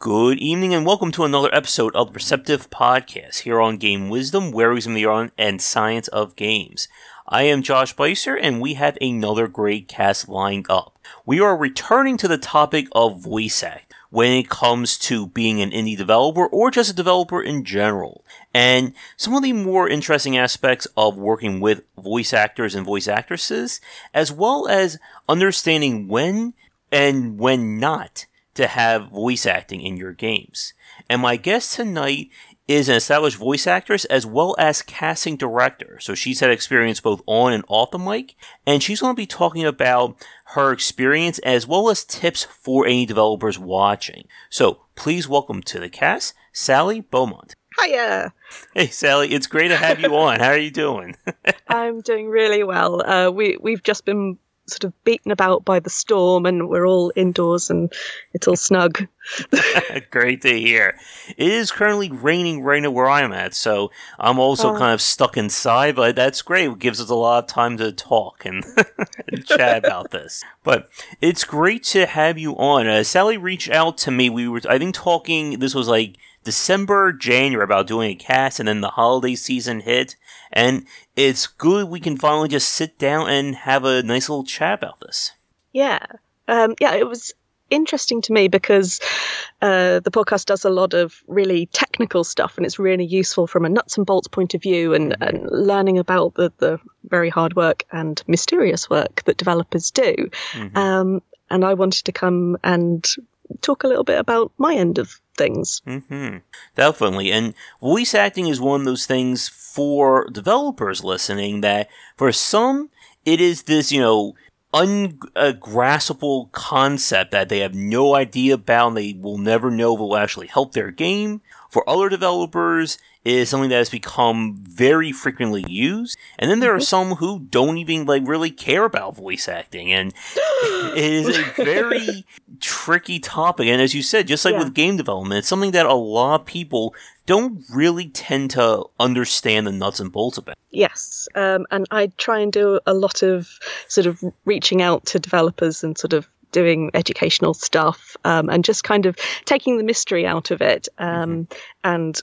Good evening and welcome to another episode of the Perceptive Podcast here on Game Wisdom, where we the art and science of games. I am Josh Bycer and we have another great cast lined up. We are returning to the topic of voice act when it comes to being an indie developer or just a developer in general. And some of the more interesting aspects of working with voice actors and voice actresses, as well as understanding when and when not to have voice acting in your games. And my guest tonight is an established voice actress as well as casting director. So she's had experience both on and off the mic, and she's going to be talking about her experience as well as tips for any developers watching. So please welcome to the cast, Sally Beaumont. Hiya. Hey Sally, it's great to have you on. How are you doing? I'm doing really well. Uh, we we've just been sort of beaten about by the storm and we're all indoors and it's all snug. Great to hear. It is currently raining right now where I'm at, so I'm also Oh. kind of stuck inside, but that's great. It gives us a lot of time to talk and, and chat about this. But it's great to have you on. Uh, Sally reached out to me. We were, I think, talking, this was like December, January about doing a cast, and then the holiday season hit. And it's good we can finally just sit down and have a nice little chat about this. Yeah. Um, yeah, it was interesting to me because uh, the podcast does a lot of really technical stuff and it's really useful from a nuts and bolts point of view and, and learning about the, the very hard work and mysterious work that developers do. Mhm. Um, and I wanted to come and talk a little bit about my end of things. Mm-hmm. Definitely. And voice acting is one of those things for developers listening that for some, it is this, you know, ungraspable concept that they have no idea about and they will never know if it will actually help their game. For other developers, is something that has become very frequently used. And then there are some who don't even like really care about voice acting and it is a very tricky topic. And as you said, just like Yeah. with game development, it's something that a lot of people don't really tend to understand the nuts and bolts about. Yes, um, and I try and do a lot of sort of reaching out to developers and sort of doing educational stuff um, and just kind of taking the mystery out of it um, and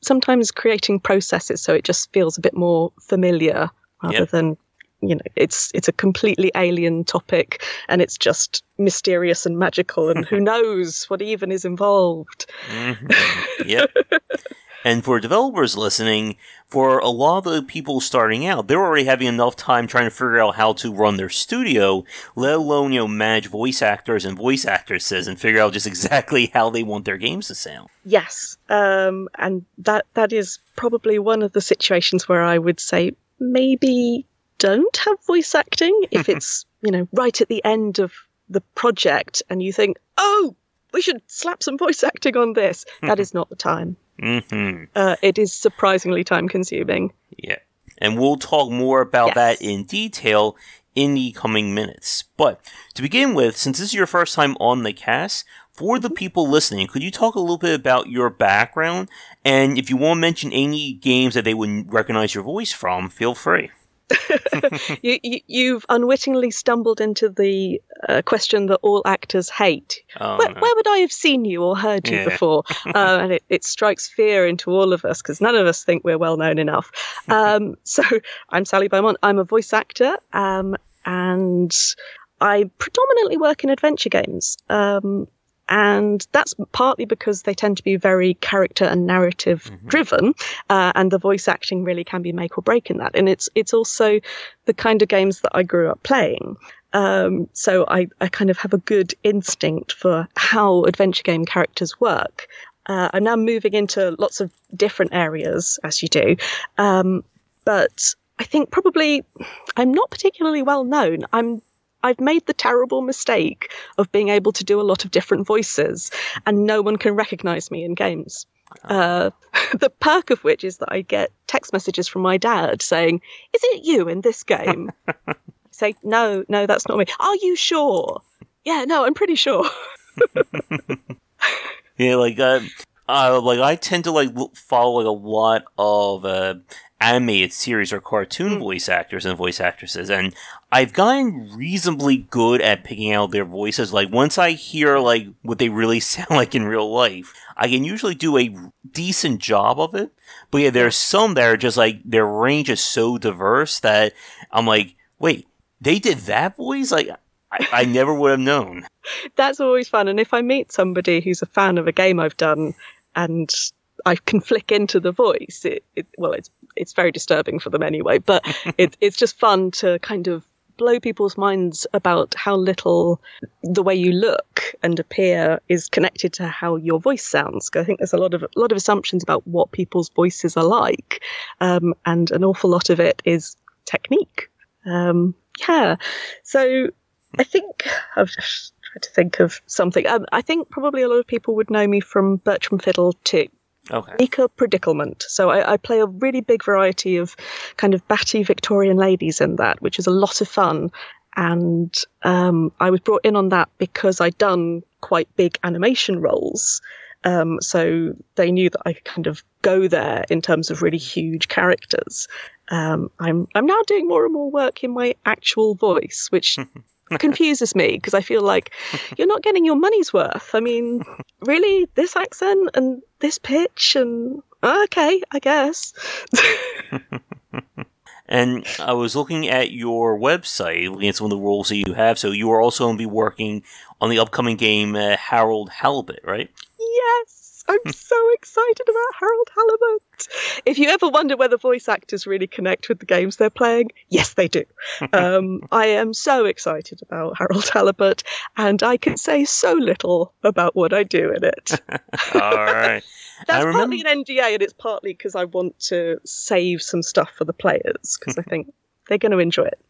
sometimes creating processes so it just feels a bit more familiar rather than you know it's it's a completely alien topic and it's just mysterious and magical and who knows what even is involved Mhm. yep. And for developers listening, for a lot of the people starting out, they're already having enough time trying to figure out how to run their studio, let alone, you know, manage voice actors and voice actresses and figure out just exactly how they want their games to sound. Yes, um, and that that is probably one of the situations where I would say maybe don't have voice acting if it's you know right at the end of the project and you think, oh, we should slap some voice acting on this. That is not the time. Hmm Uh, it is surprisingly time consuming. Yeah. And we'll talk more about Yes. that in detail in the coming minutes. But to begin with, since this is your first time on the cast, for the people listening, could you talk a little bit about your background? And if you want to mention any games that they would recognize your voice from, feel free. you, you've unwittingly stumbled into the uh, question that all actors hate. Oh, where, no. where would I have seen you or heard you Yeah. before? uh, and it, it strikes fear into all of us because none of us think we're well known enough. Um, so I'm Sally Beaumont. I'm a voice actor, um, and I predominantly work in adventure games. Um, and that's partly because they tend to be very character and narrative driven, uh, and the voice acting really can be make or break in that. And it's it's also the kind of games that I grew up playing. Um, so I, I kind of have a good instinct for how adventure game characters work. Uh, I'm now moving into lots of different areas, as you do. Um, but I think probably I'm not particularly well known. I'm I've made the terrible mistake of being able to do a lot of different voices, and no one can recognize me in games. Uh, the perk of which is that I get text messages from my dad saying, "Is it you in this game?" I say, "No, no, that's not me." Are you sure? Yeah, no, I'm pretty sure. Yeah, like uh, uh, like I tend to like follow like a lot of uh, animated series or cartoon Mm. voice actors and voice actresses, and I've gotten reasonably good at picking out their voices. Like once I hear like what they really sound like in real life, I can usually do a decent job of it. But yeah, there's some that are just like their range is so diverse that I'm like, wait, they did that voice? Like I, I never would have known. That's always fun. And if I meet somebody who's a fan of a game I've done and I can flick into the voice, it, it well, it's it's very disturbing for them anyway. But it, it's just fun to kind of blow people's minds about how little the way you look and appear is connected to how your voice sounds. I think there's a lot of a lot of assumptions about what people's voices are like, um, and an awful lot of it is technique. Um, yeah, so I think I've just tried to think of something. Um, I think probably a lot of people would know me from Bertram Fiddle too. Okay. Bleaker Predicklement. So I, I play a really big variety of kind of batty Victorian ladies in that, which is a lot of fun. And um, I was brought in on that because I'd done quite big animation roles. Um, so they knew that I could kind of go there in terms of really huge characters. Um, I'm I'm now doing more and more work in my actual voice, which confuses me because I feel like you're not getting your money's worth. I mean, really, this accent and this pitch and okay, I guess. And I was looking at your website, looking at some of the roles that you have. So you are also going to be working on the upcoming game uh, Harold Halibut, right? yes, I'm so excited about Harold Halibut. If you ever wonder whether voice actors really connect with the games they're playing, yes, they do. Um, I am so excited about Harold Halibut, and I can say so little about what I do in it. All right. That's I partly an NDA, and it's partly because I want to save some stuff for the players because I think they're going to enjoy it.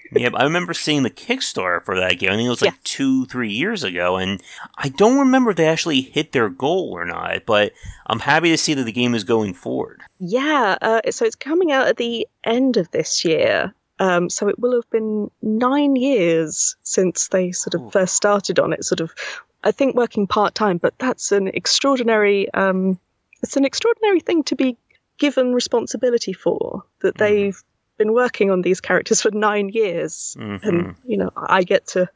yeah, I remember seeing the Kickstarter for that game. I think it was like Yeah. two, three years ago, and I don't remember if they actually hit their goal or not. But I'm happy to see that the game is going forward. Yeah, uh, so it's coming out at the end of this year. Um, so it will have been nine years since they sort of Ooh. first started on it. Sort of, I think working part time, but that's an extraordinary. Um, it's an extraordinary thing to be given responsibility for. That Mhm. they've been working on these characters for nine years, Mhm. and you know, I get to,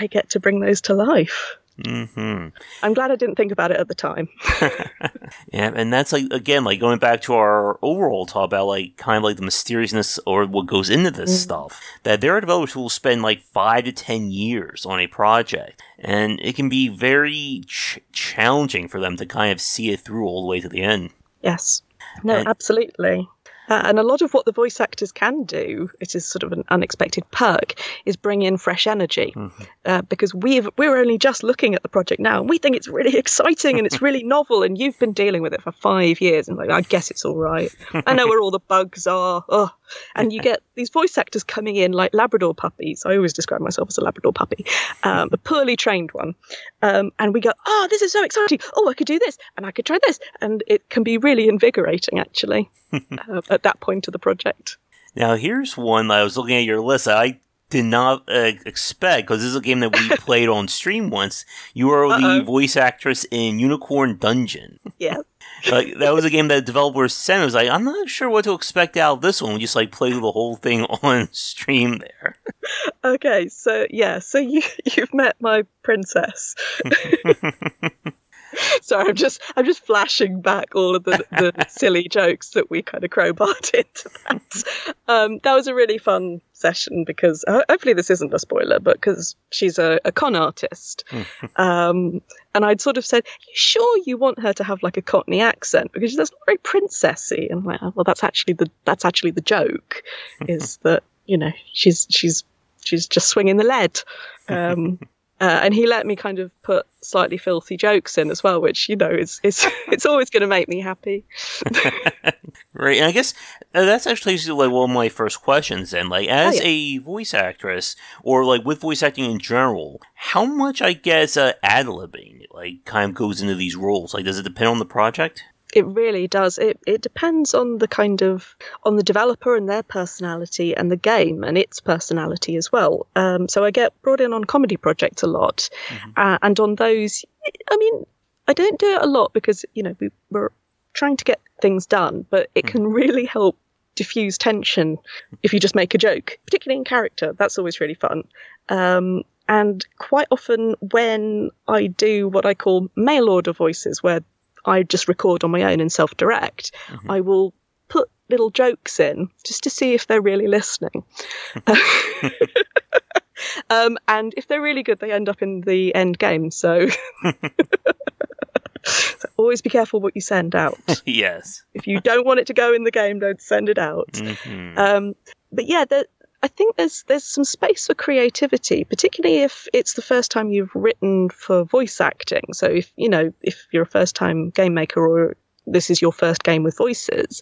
I get to bring those to life. hmm I'm glad I didn't think about it at the time. Yeah, and that's like again, like going back to our overall talk about like kind of like the mysteriousness or what goes into this Mm. stuff. That there are developers who will spend like five to ten years on a project, and it can be very ch- challenging for them to kind of see it through all the way to the end. Yes. No, And- absolutely. Uh, and a lot of what the voice actors can do, it is sort of an unexpected perk, is bring in fresh energy. Mhm. Uh, because we've, we're only just looking at the project now, and we think it's really exciting and it's really novel, and you've been dealing with it for five years, and like, I guess it's all right. I know where all the bugs are. Ugh. And you get these voice actors coming in like Labrador puppies. I always describe myself as a Labrador puppy, um, a poorly trained one. Um, and we go, oh, this is so exciting. Oh, I could do this and I could try this. And it can be really invigorating, actually, uh, at that point of the project. Now, here's one that I was looking at your list. I did not uh, expect because this is a game that we played on stream once. You are Uh-oh. the voice actress in Unicorn Dungeon. Yeah. like that was a game that developers sent. It was like I'm not sure what to expect out of this one. We just like play the whole thing on stream there. Okay. So, yeah. So you, you've met my princess. Sorry, I'm just I'm just flashing back all of the, the silly jokes that we kind of crowbarred into that. Um, that was a really fun session because uh, hopefully this isn't a spoiler, but because she's a, a con artist, um, and I'd sort of said, "You sure you want her to have like a Cockney accent because that's not very princessy?" And I'm like, "Oh, well, that's actually the that's actually the joke, is that you know she's she's she's just swinging the lead." Um, uh, and he let me kind of put slightly filthy jokes in as well, which you know is is it's always going to make me happy. Right, and I guess uh, that's actually like one of my first questions. Then, like, as yeah. a voice actress, or like with voice acting in general, how much I guess uh, ad libbing like kind of goes into these roles? Like, does it depend on the project? It really does. It it depends on the kind of on the developer and their personality and the game and its personality as well. Um, so I get brought in on comedy projects a lot, Mhm. uh, and on those, I mean, I don't do it a lot because you know we, we're trying to get things done, but it can really help diffuse tension if you just make a joke, particularly in character. That's always really fun. Um, and quite often, when I do what I call mail order voices, where I just record on my own and self direct, mm-hmm. I will put little jokes in just to see if they're really listening. um, and if they're really good, they end up in the end game. So. so always be careful what you send out. yes. If you don't want it to go in the game, don't send it out. Mm-hmm. Um, but yeah, there, I think there's there's some space for creativity, particularly if it's the first time you've written for voice acting. So if you know if you're a first time game maker or this is your first game with voices,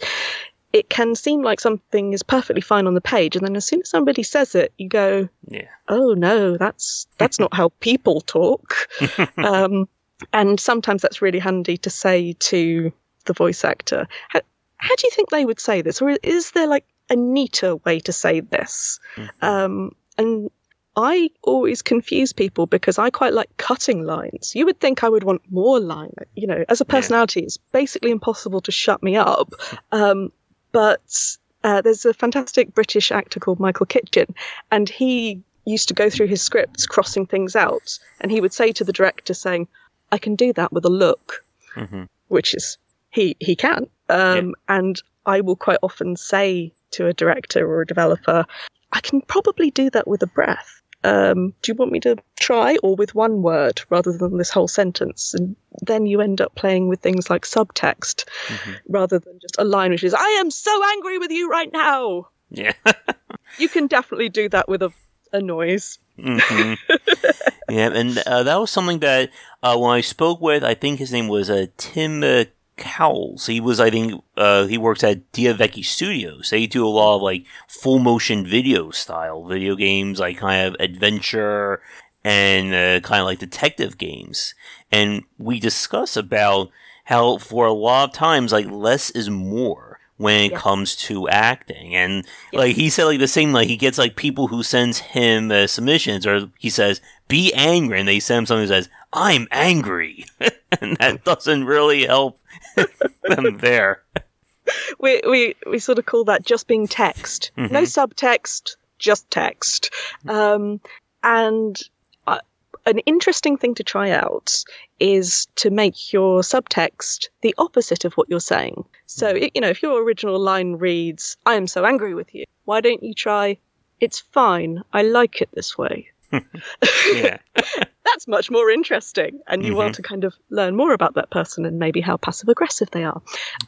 it can seem like something is perfectly fine on the page, and then as soon as somebody says it, you go, "Yeah, oh no, that's that's not how people talk." um, and sometimes that's really handy to say to the voice actor. How, how do you think they would say this, or is there like a neater way to say this. Mm-hmm. Um, and I always confuse people because I quite like cutting lines. You would think I would want more line. You know, as a personality, yeah. it's basically impossible to shut me up. Um, but uh, there's a fantastic British actor called Michael Kitchen, and he used to go through his scripts, crossing things out, and he would say to the director, saying, "I can do that with a look," mm-hmm. which is he he can. Um, yeah. And I will quite often say to a director or a developer, I can probably do that with a breath. Um, do you want me to try or with one word rather than this whole sentence? And then you end up playing with things like subtext mm-hmm. rather than just a line which is, I am so angry with you right now. Yeah. you can definitely do that with a, a noise. Mm-hmm. yeah, and uh, that was something that uh, when I spoke with, I think his name was uh, Tim uh, Cowles. He was, I think, uh, he works at D'Avekki Studios. They do a lot of like full motion video style video games, like kind of adventure and uh, kind of like detective games. And we discuss about how for a lot of times, like less is more when it yeah. comes to acting. And yeah. like he said, like the same, like he gets like people who sends him uh, submissions, or he says, "Be angry," and they send him something that says, "I'm angry," and that doesn't really help them there. We we we sort of call that just being text, mm-hmm. no subtext, just text, um, and an interesting thing to try out is to make your subtext the opposite of what you're saying. So, hmm. you know, if your original line reads, I am so angry with you, why don't you try, it's fine, I like it this way? That's much more interesting. And you mm-hmm. want to kind of learn more about that person and maybe how passive aggressive they are.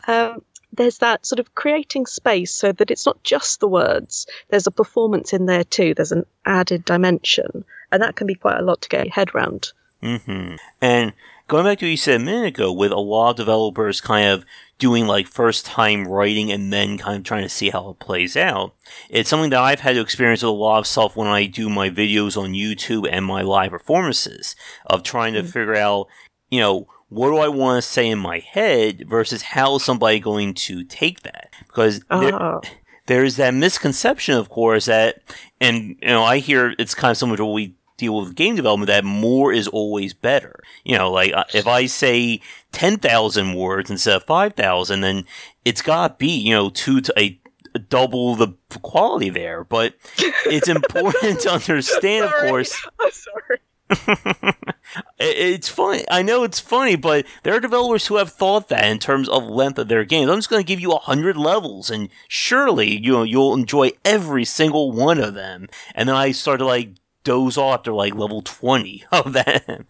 Um, there's that sort of creating space so that it's not just the words. There's a performance in there too. There's an added dimension, and that can be quite a lot to get your head around. Mm-hmm. And going back to what you said a minute ago, with a lot of developers kind of doing like first time writing and then kind of trying to see how it plays out, it's something that I've had to experience with a lot of stuff when I do my videos on YouTube and my live performances of trying to mm-hmm. figure out, you know, what do I want to say in my head versus how is somebody going to take that? Because uh-huh. there, there's that misconception, of course, that, and you know, I hear it's kind of similar to what we deal with game development that more is always better. You know, like uh, if I say 10,000 words instead of 5,000, then it's got to be, you know, two to a double the quality there. But it's important to understand, of course. I'm sorry. it's funny. I know it's funny, but there are developers who have thought that in terms of length of their games. I'm just going to give you a hundred levels, and surely you know you'll enjoy every single one of them. And then I started like doze off to like level 20 of that.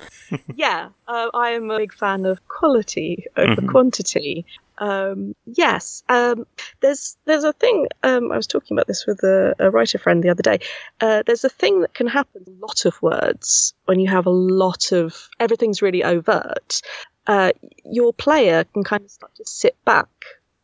yeah, uh, I am a big fan of quality over mm-hmm. quantity. Um, yes, um, there's there's a thing. Um, I was talking about this with a, a writer friend the other day. Uh, there's a thing that can happen. A lot of words when you have a lot of everything's really overt. Uh, your player can kind of start to sit back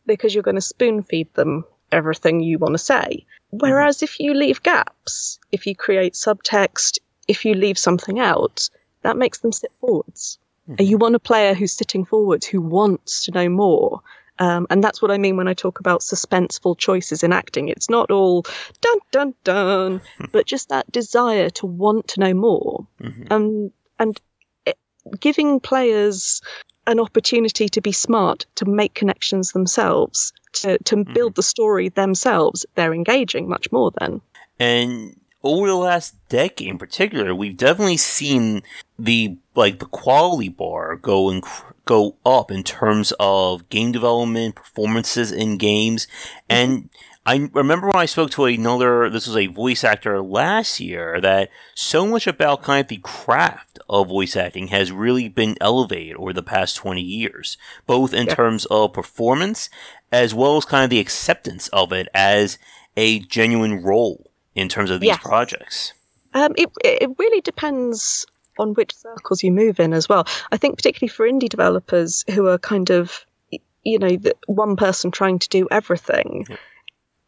because you're going to spoon feed them everything you want to say. Whereas mm-hmm. if you leave gaps, if you create subtext, if you leave something out, that makes them sit forwards. Mm-hmm. You want a player who's sitting forwards, who wants to know more. Um, and that's what I mean when I talk about suspenseful choices in acting. It's not all dun dun dun, but just that desire to want to know more. Mm-hmm. Um, and it, giving players an opportunity to be smart, to make connections themselves, to, to Mm-hmm. build the story themselves, they're engaging much more then. And over the last decade in particular, we've definitely seen the like the quality bar go and go up in terms of game development, performances in games, and I remember when I spoke to another, this was a voice actor last year, that so much about kind of the craft of voice acting has really been elevated over the past 20 years, both in Yeah. terms of performance as well as kind of the acceptance of it as a genuine role in terms of these projects. Um, it, it really depends on which circles you move in as well. I think, particularly for indie developers who are kind of, you know, the one person trying to do everything,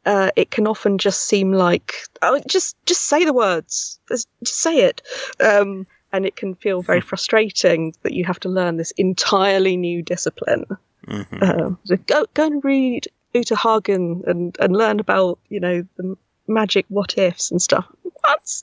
uh, it can often just seem like, oh, just just say the words, Just- say it. Um, and it can feel very frustrating that you have to learn this entirely new discipline. hmm Um, so go go and read Uta Hagen and and learn about you know the magic what ifs and stuff. What?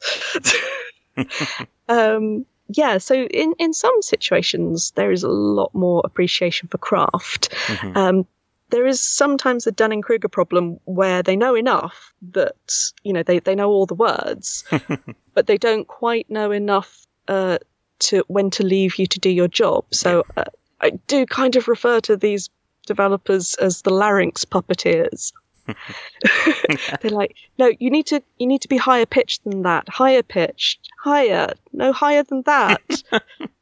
um, yeah. So in in some situations there is a lot more appreciation for craft. Mhm. Um, there is sometimes a Dunning Kruger problem where they know enough that you know they, they know all the words, but they don't quite know enough uh, to when to leave you to do your job. So uh, I do kind of refer to these developers as the larynx puppeteers. They're like, no, you need to you need to be higher pitched than that, higher pitched, higher, no higher than that.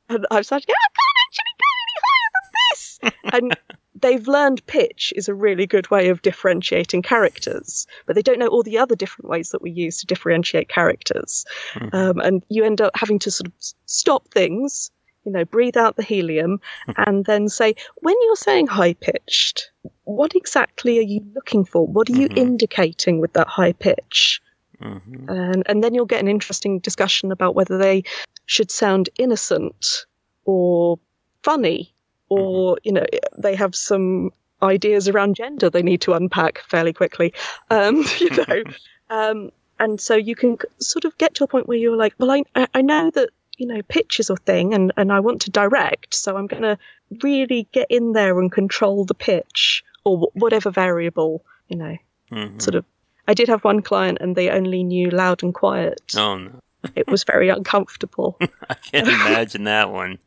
and I was like, yeah, I can't actually go any higher than this. And they've learned pitch is a really good way of differentiating characters, but they don't know all the other different ways that we use to differentiate characters. Mhm. Um, and you end up having to sort of stop things, you know, breathe out the helium, and then say, when you're saying high pitched, what exactly are you looking for? What are you Mhm. indicating with that high pitch? Mhm. and and then you'll get an interesting discussion about whether they should sound innocent or funny or you know they have some ideas around gender they need to unpack fairly quickly um you know um and so you can sort of get to a point where you're like well i I- know that you know pitch is a thing and and i want to direct so i'm going to really get in there and control the pitch or wh- whatever variable you know Mhm. sort of I did have one client and they only knew loud and quiet. Oh no. It was very uncomfortable. I can't imagine that one.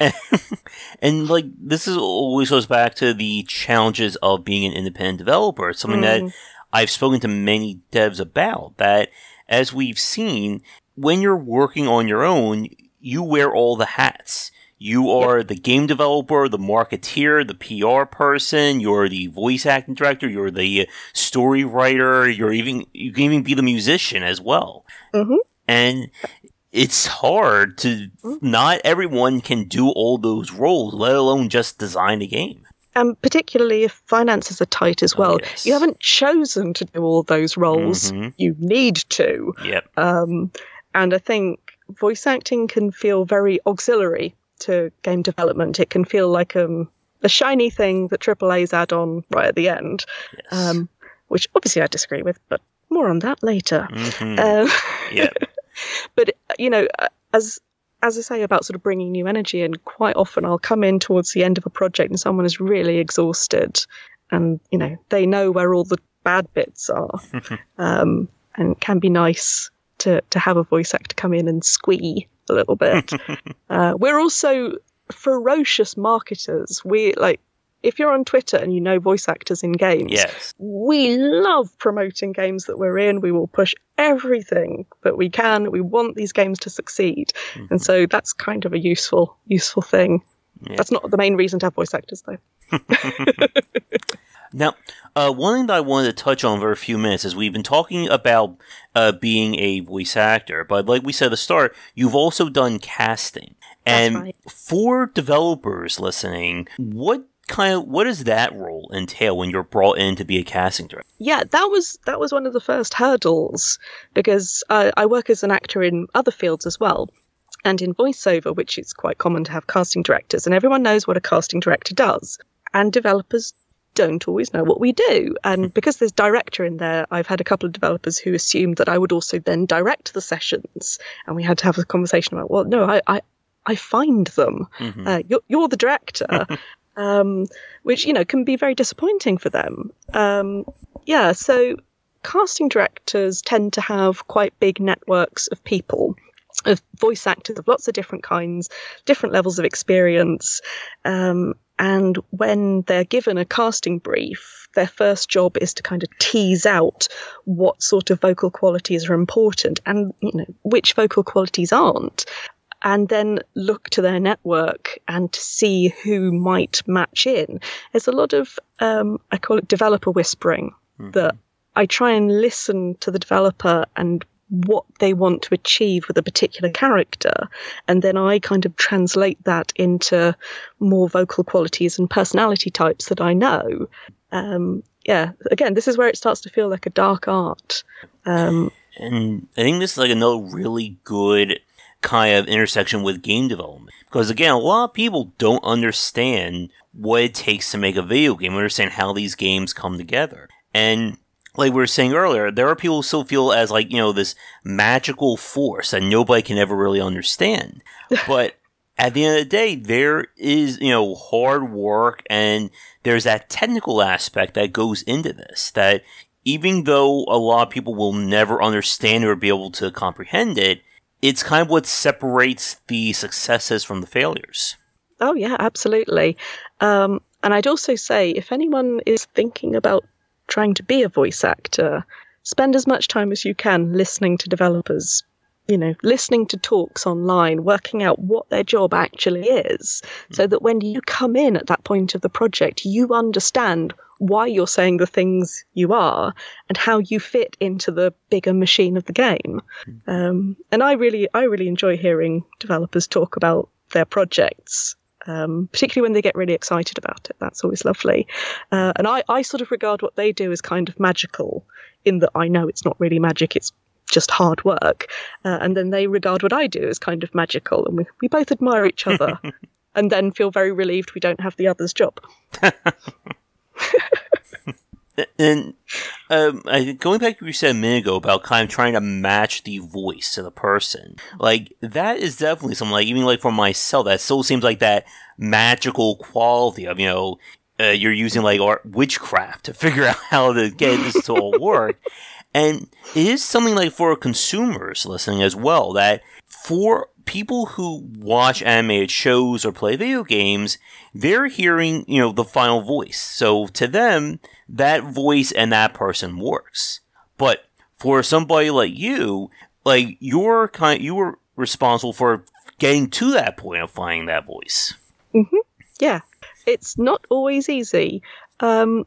And, and, like this is always goes back to the challenges of being an independent developer. It's something that Mm. I've spoken to many devs about. That as we've seen, when you're working on your own, you wear all the hats. You are the game developer, the marketeer, the PR person. You're the voice acting director. You're the story writer. You're even you can even be the musician as well. Mhm. And it's hard to Mm. not everyone can do all those roles, let alone just design a game. And particularly if finances are tight as Oh, well. yes. You haven't chosen to do all those roles. Mhm. You need to. Yep. Um, and I think voice acting can feel very auxiliary to game development. It can feel like um, a shiny thing that AAA's add on right at the end, Yes. um, which obviously I disagree with, but more on that later. Mhm. Um, Yep. but you know uh, as as i say about sort of bringing new energy in quite often i'll come in towards the end of a project and someone is really exhausted and you know they know where all the bad bits are um, and it can be nice to to have a voice actor come in and squee a little bit. Uh, we're also ferocious marketers. We like if you're on twitter and you know voice actors in games yes. we love promoting games that we're in. We will push everything that we can. We want these games to succeed, Mm-hmm. and so that's kind of a useful, useful thing. Yeah. That's not the main reason to have voice actors, though. Now, uh, one thing that I wanted to touch on for a few minutes is we've been talking about uh, being a voice actor, but like we said at the start, you've also done casting. And right. for developers listening, what kind of what does that role entail when you're brought in to be a casting director? Yeah, that was that was one of the first hurdles because uh, I work as an actor in other fields as well. And in voiceover, which is quite common to have casting directors, and everyone knows what a casting director does. And developers don't always know what we do. And because there's director in there, I've had a couple of developers who assumed that I would also then direct the sessions. And we had to have a conversation about, well, no, I, I, I find them. Mhm. Uh, you're, you're the director. um, which you know can be very disappointing for them. Um, yeah, so casting directors tend to have quite big networks of people of voice actors of lots of different kinds, different levels of experience. Um, and when they're given a casting brief, their first job is to kind of tease out what sort of vocal qualities are important and you know which vocal qualities aren't. And then look to their network and to see who might match in. There's a lot of, um, I call it developer whispering, mm-hmm. that I try and listen to the developer and what they want to achieve with a particular character. And then I kind of translate that into more vocal qualities and personality types that I know. Um, yeah, again, this is where it starts to feel like a dark art. Um, and I think this is like another really good kind of intersection with game development. Because again, a lot of people don't understand what it takes to make a video game, understand how these games come together. And like we were saying earlier, there are people who still feel as like, you know, this magical force that nobody can ever really understand. but at the end of the day, there is, you know, hard work and there's that technical aspect that goes into this that even though a lot of people will never understand or be able to comprehend it, it's kind of what separates the successes from the failures. Oh, yeah, absolutely. Um, and I'd also say if anyone is thinking about trying to be a voice actor, spend as much time as you can listening to developers, you know, listening to talks online, working out what their job actually is, so that when you come in at that point of the project, you understand why you're saying the things you are and how you fit into the bigger machine of the game. Um, and I really, I really enjoy hearing developers talk about their projects um, particularly when they get really excited about it. That's always lovely. Uh, and I, I sort of regard what they do as kind of magical, in that I know it's not really magic, it's just hard work. Uh, and then they regard what I do as kind of magical, and we, we both admire each other and then feel very relieved we don't have the other's job. and um, I, going back to what you said a minute ago about kind of trying to match the voice to the person, like that is definitely something like even like for myself, that still seems like that magical quality of you know uh, you're using like art witchcraft to figure out how to get this to all work. And it is something like for consumers listening as well that for people who watch animated shows or play video games, they're hearing, you know, the final voice. So to them, that voice and that person works. But for somebody like you, like you're kind, you were responsible for getting to that point of finding that voice. Mm-hmm. Yeah, it's not always easy. Um,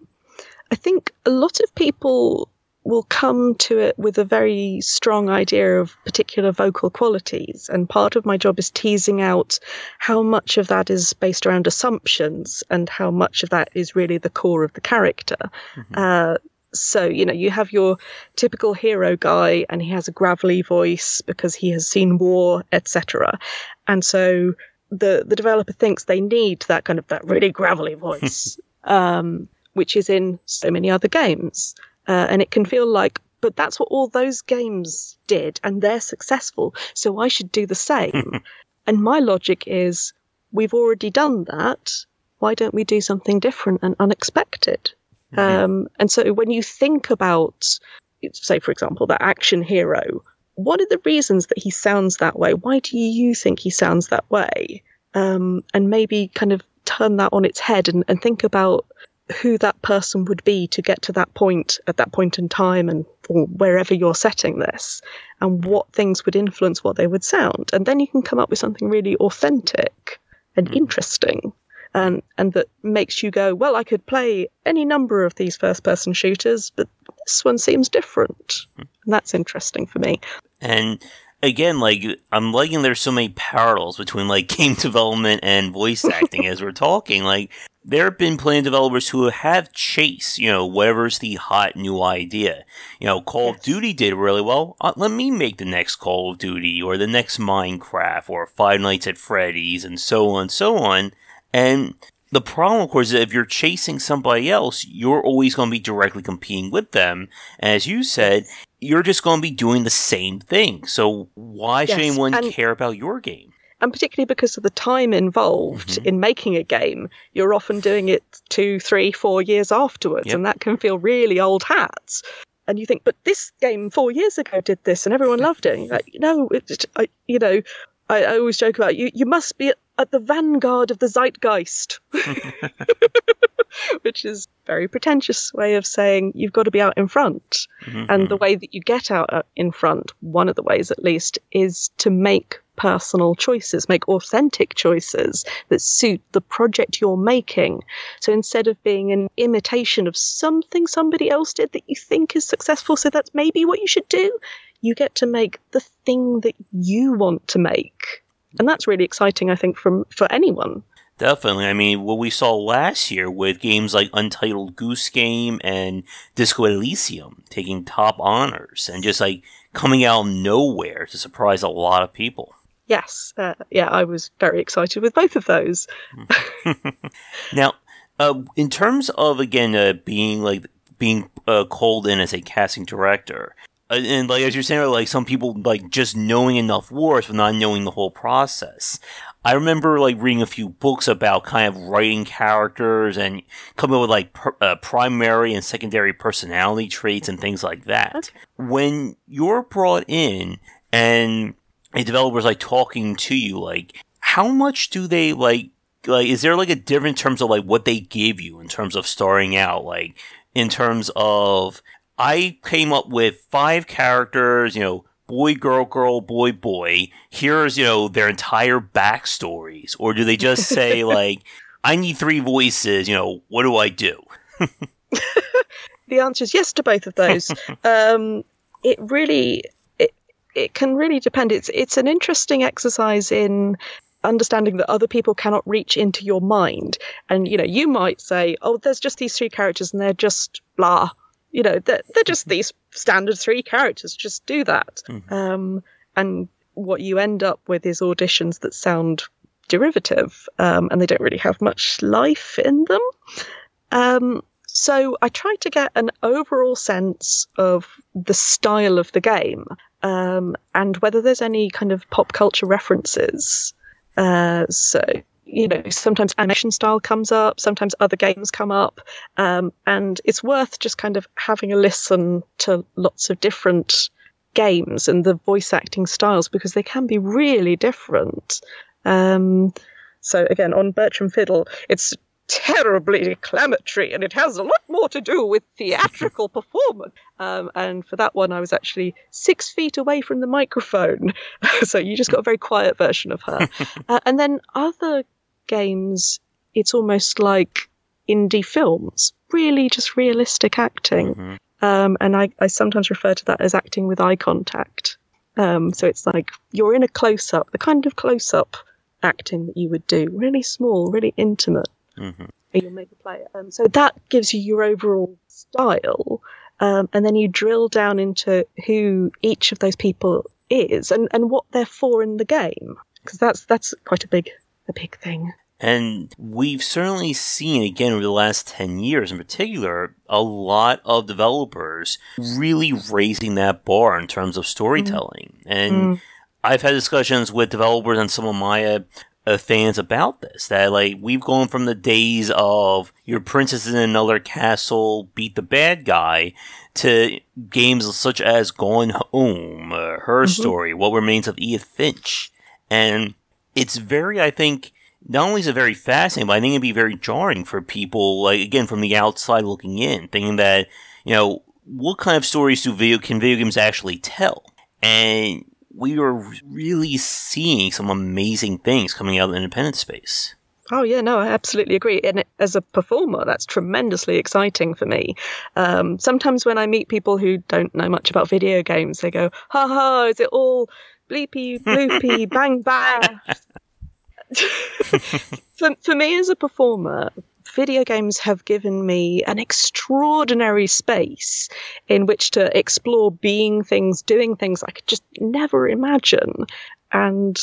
I think a lot of people will come to it with a very strong idea of particular vocal qualities. And part of my job is teasing out how much of that is based around assumptions and how much of that is really the core of the character. Mm-hmm. Uh, so, you know, you have your typical hero guy and he has a gravelly voice because he has seen war, etc. And so the, the developer thinks they need that kind of that really gravelly voice, um, which is in so many other games. Uh, and it can feel like, but that's what all those games did, and they're successful, so I should do the same. and my logic is, we've already done that. Why don't we do something different and unexpected? Mm-hmm. Um, and so when you think about, say, for example, that action hero, what are the reasons that he sounds that way? Why do you think he sounds that way? Um, and maybe kind of turn that on its head and, and think about who that person would be to get to that point at that point in time and or wherever you're setting this and what things would influence what they would sound and then you can come up with something really authentic and mm. interesting and and that makes you go well i could play any number of these first person shooters but this one seems different mm. and that's interesting for me and again, like I'm liking there's so many parallels between like game development and voice acting as we're talking. Like there have been plenty of developers who have chased, you know, whatever's the hot new idea. You know, Call of Duty did really well. Uh, let me make the next Call of Duty or the next Minecraft or Five Nights at Freddy's and so on and so on. And the problem, of course, is if you're chasing somebody else, you're always going to be directly competing with them. And as you said, you're just going to be doing the same thing. So why yes, should anyone care about your game? and particularly because of the time involved mm-hmm. in making a game, you're often doing it two, three, four years afterwards, yep. and that can feel really old hats. And you think, but this game four years ago did this, and everyone loved it. like, no, it, I, you know, I, I, always joke about you. You must be at the vanguard of the zeitgeist, which is a very pretentious way of saying you've got to be out in front. Mm-hmm. And the way that you get out uh, in front, one of the ways at least, is to make personal choices, make authentic choices that suit the project you're making. So instead of being an imitation of something somebody else did that you think is successful, so that's maybe what you should do, you get to make the thing that you want to make and that's really exciting, I think, from for anyone. Definitely. I mean, what we saw last year with games like Untitled Goose Game and Disco Elysium taking top honors and just like coming out of nowhere to surprise a lot of people. Yes, uh, yeah, I was very excited with both of those. now, uh, in terms of again uh, being like being uh, called in as a casting director, uh, and like as you're saying, like some people like just knowing enough words but not knowing the whole process. I remember like reading a few books about kind of writing characters and coming up with like per, uh, primary and secondary personality traits and things like that. Okay. When you're brought in and a developer's like talking to you, like how much do they like? Like, is there like a different terms of like what they give you in terms of starting out, like in terms of I came up with five characters, you know, boy, girl, girl, boy, boy. Here's, you know, their entire backstories. Or do they just say, like, I need three voices, you know, what do I do? the answer is yes to both of those. um, it really, it, it can really depend. It's, it's an interesting exercise in understanding that other people cannot reach into your mind. And, you know, you might say, oh, there's just these three characters and they're just blah you know, they're, they're just these standard three characters. Just do that. Mm-hmm. Um, and what you end up with is auditions that sound derivative um, and they don't really have much life in them. Um, so I tried to get an overall sense of the style of the game um, and whether there's any kind of pop culture references. Uh, so you know, sometimes animation style comes up, sometimes other games come up, um, and it's worth just kind of having a listen to lots of different games and the voice acting styles because they can be really different. Um, so again, on Bertram Fiddle, it's terribly declamatory and it has a lot more to do with theatrical performance. Um, and for that one, I was actually six feet away from the microphone. so you just got a very quiet version of her. Uh, and then other games, it's almost like indie films, really just realistic acting. Mm-hmm. Um, and I, I sometimes refer to that as acting with eye contact. Um, so it's like you're in a close up, the kind of close up acting that you would do, really small, really intimate. Mm-hmm. You'll make a play. Um, so that gives you your overall style. Um, and then you drill down into who each of those people is and, and what they're for in the game. Because that's that's quite a big a big thing. And we've certainly seen, again, over the last 10 years in particular, a lot of developers really raising that bar in terms of storytelling. Mm. And mm. I've had discussions with developers and some of my uh, uh, fans about this. That, like, we've gone from the days of your princess in another castle beat the bad guy to games such as Gone Home, uh, Her mm-hmm. Story, What Remains of Edith Finch. And it's very, I think, not only is it very fascinating, but I think it'd be very jarring for people, like again from the outside looking in, thinking that you know what kind of stories do video can video games actually tell, and we are really seeing some amazing things coming out of the independent space. Oh yeah, no, I absolutely agree. And as a performer, that's tremendously exciting for me. Um, sometimes when I meet people who don't know much about video games, they go, "Ha ha! Is it all bleepy bloopy bang bang. for, for me as a performer, video games have given me an extraordinary space in which to explore being things, doing things I could just never imagine. And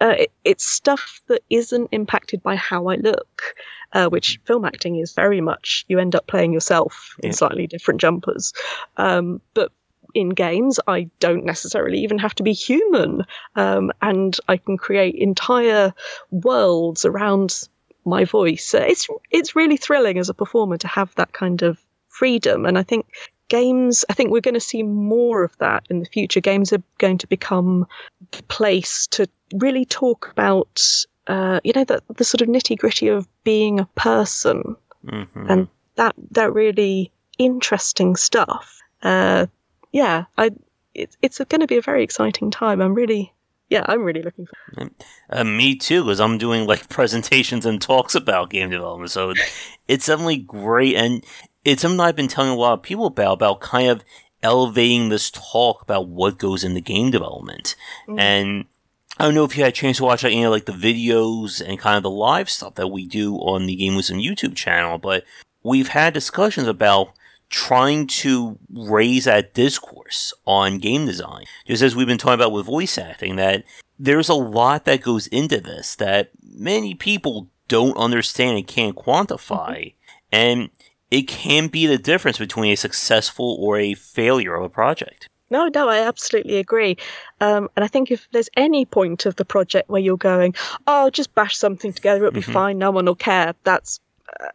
uh, it, it's stuff that isn't impacted by how I look, uh, which film acting is very much. You end up playing yourself in yeah. slightly different jumpers. Um, but in games. I don't necessarily even have to be human, um, and I can create entire worlds around my voice. It's it's really thrilling as a performer to have that kind of freedom, and I think games. I think we're going to see more of that in the future. Games are going to become the place to really talk about, uh, you know, the the sort of nitty gritty of being a person, Mm-hmm. and that that really interesting stuff. Uh, yeah, I it's it's going to be a very exciting time. I'm really yeah, I'm really looking for. Uh, me too, because I'm doing like presentations and talks about game development. So it's definitely great, and it's something I've been telling a lot of people about about kind of elevating this talk about what goes into game development. Mm. And I don't know if you had a chance to watch like, you know, like the videos and kind of the live stuff that we do on the Game Wisdom YouTube channel, but we've had discussions about trying to raise that discourse on game design. Just as we've been talking about with voice acting, that there's a lot that goes into this that many people don't understand and can't quantify. And it can be the difference between a successful or a failure of a project. No, no, I absolutely agree. Um, and I think if there's any point of the project where you're going, oh, just bash something together, it'll be Mhm. fine, no one will care, that's, uh,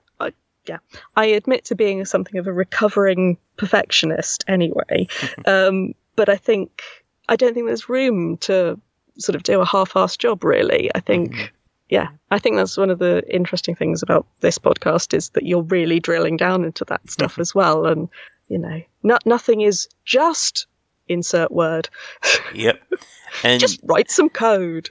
yeah. I admit to being something of a recovering perfectionist anyway. um, but I think, I don't think there's room to sort of do a half assed job, really. I think. Mhm. Yeah, I think that's one of the interesting things about this podcast is that you're really drilling down into that stuff as well. And, you know, no, nothing is just insert word. Yep. And Just write some code.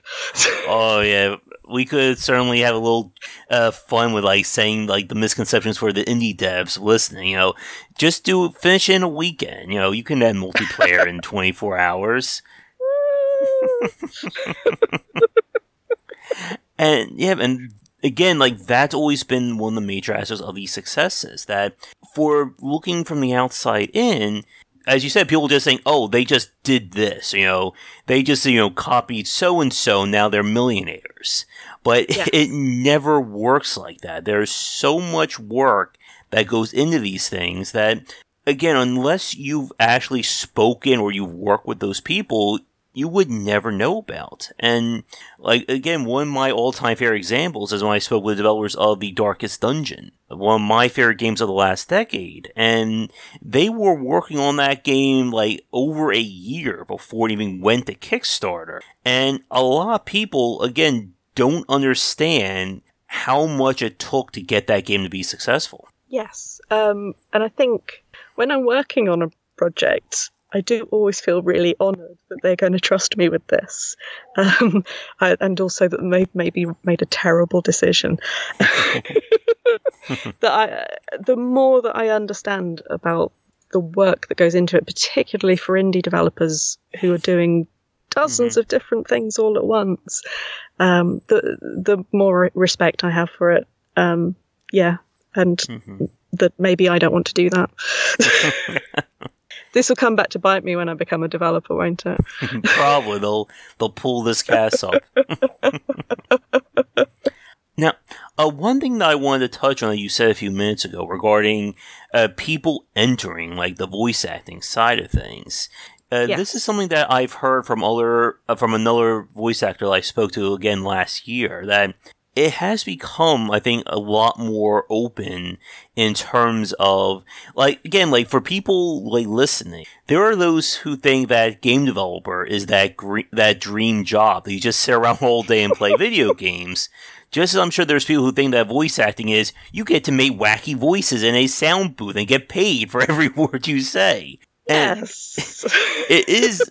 Oh yeah, we could certainly have a little uh, fun with like saying like the misconceptions for the indie devs listening. You know, just do finish in a weekend. You know, you can add multiplayer in 24 hours. And yeah, and again, like that's always been one of the major aspects of these successes. That for looking from the outside in, as you said, people just saying, "Oh, they just did this," you know, they just you know copied so and so. Now they're millionaires, but Yeah. it never works like that. There's so much work that goes into these things that, again, unless you've actually spoken or you've worked with those people, you would never know about. And like again, one of my all-time favorite examples is when I spoke with developers of the Darkest Dungeon, one of my favorite games of the last decade, and they were working on that game like over a year before it even went to Kickstarter. And a lot of people, again, don't understand how much it took to get that game to be successful. Yes. Um, and I think when I'm working on a project, I do always feel really honoured that they're going to trust me with this, um, I, and also that they've maybe made a terrible decision. that I, the more that I understand about the work that goes into it, particularly for indie developers who are doing dozens of different things all at once, um, the the more respect I have for it. Um, yeah, and Mhm. that maybe I don't want to do that. this will come back to bite me when I become a developer, won't it? Probably they'll they'll pull this cast up. now, uh, one thing that I wanted to touch on that you said a few minutes ago regarding uh, people entering like the voice acting side of things. Uh. This is something that I've heard from other uh, from another voice actor that I spoke to again last year that it has become, I think, a lot more open in terms of like again, like for people like listening, there are those who think that game developer is that gre- that dream job that you just sit around all day and play video games. Just as I'm sure there's people who think that voice acting is you get to make wacky voices in a sound booth and get paid for every word you say. And Yes. it is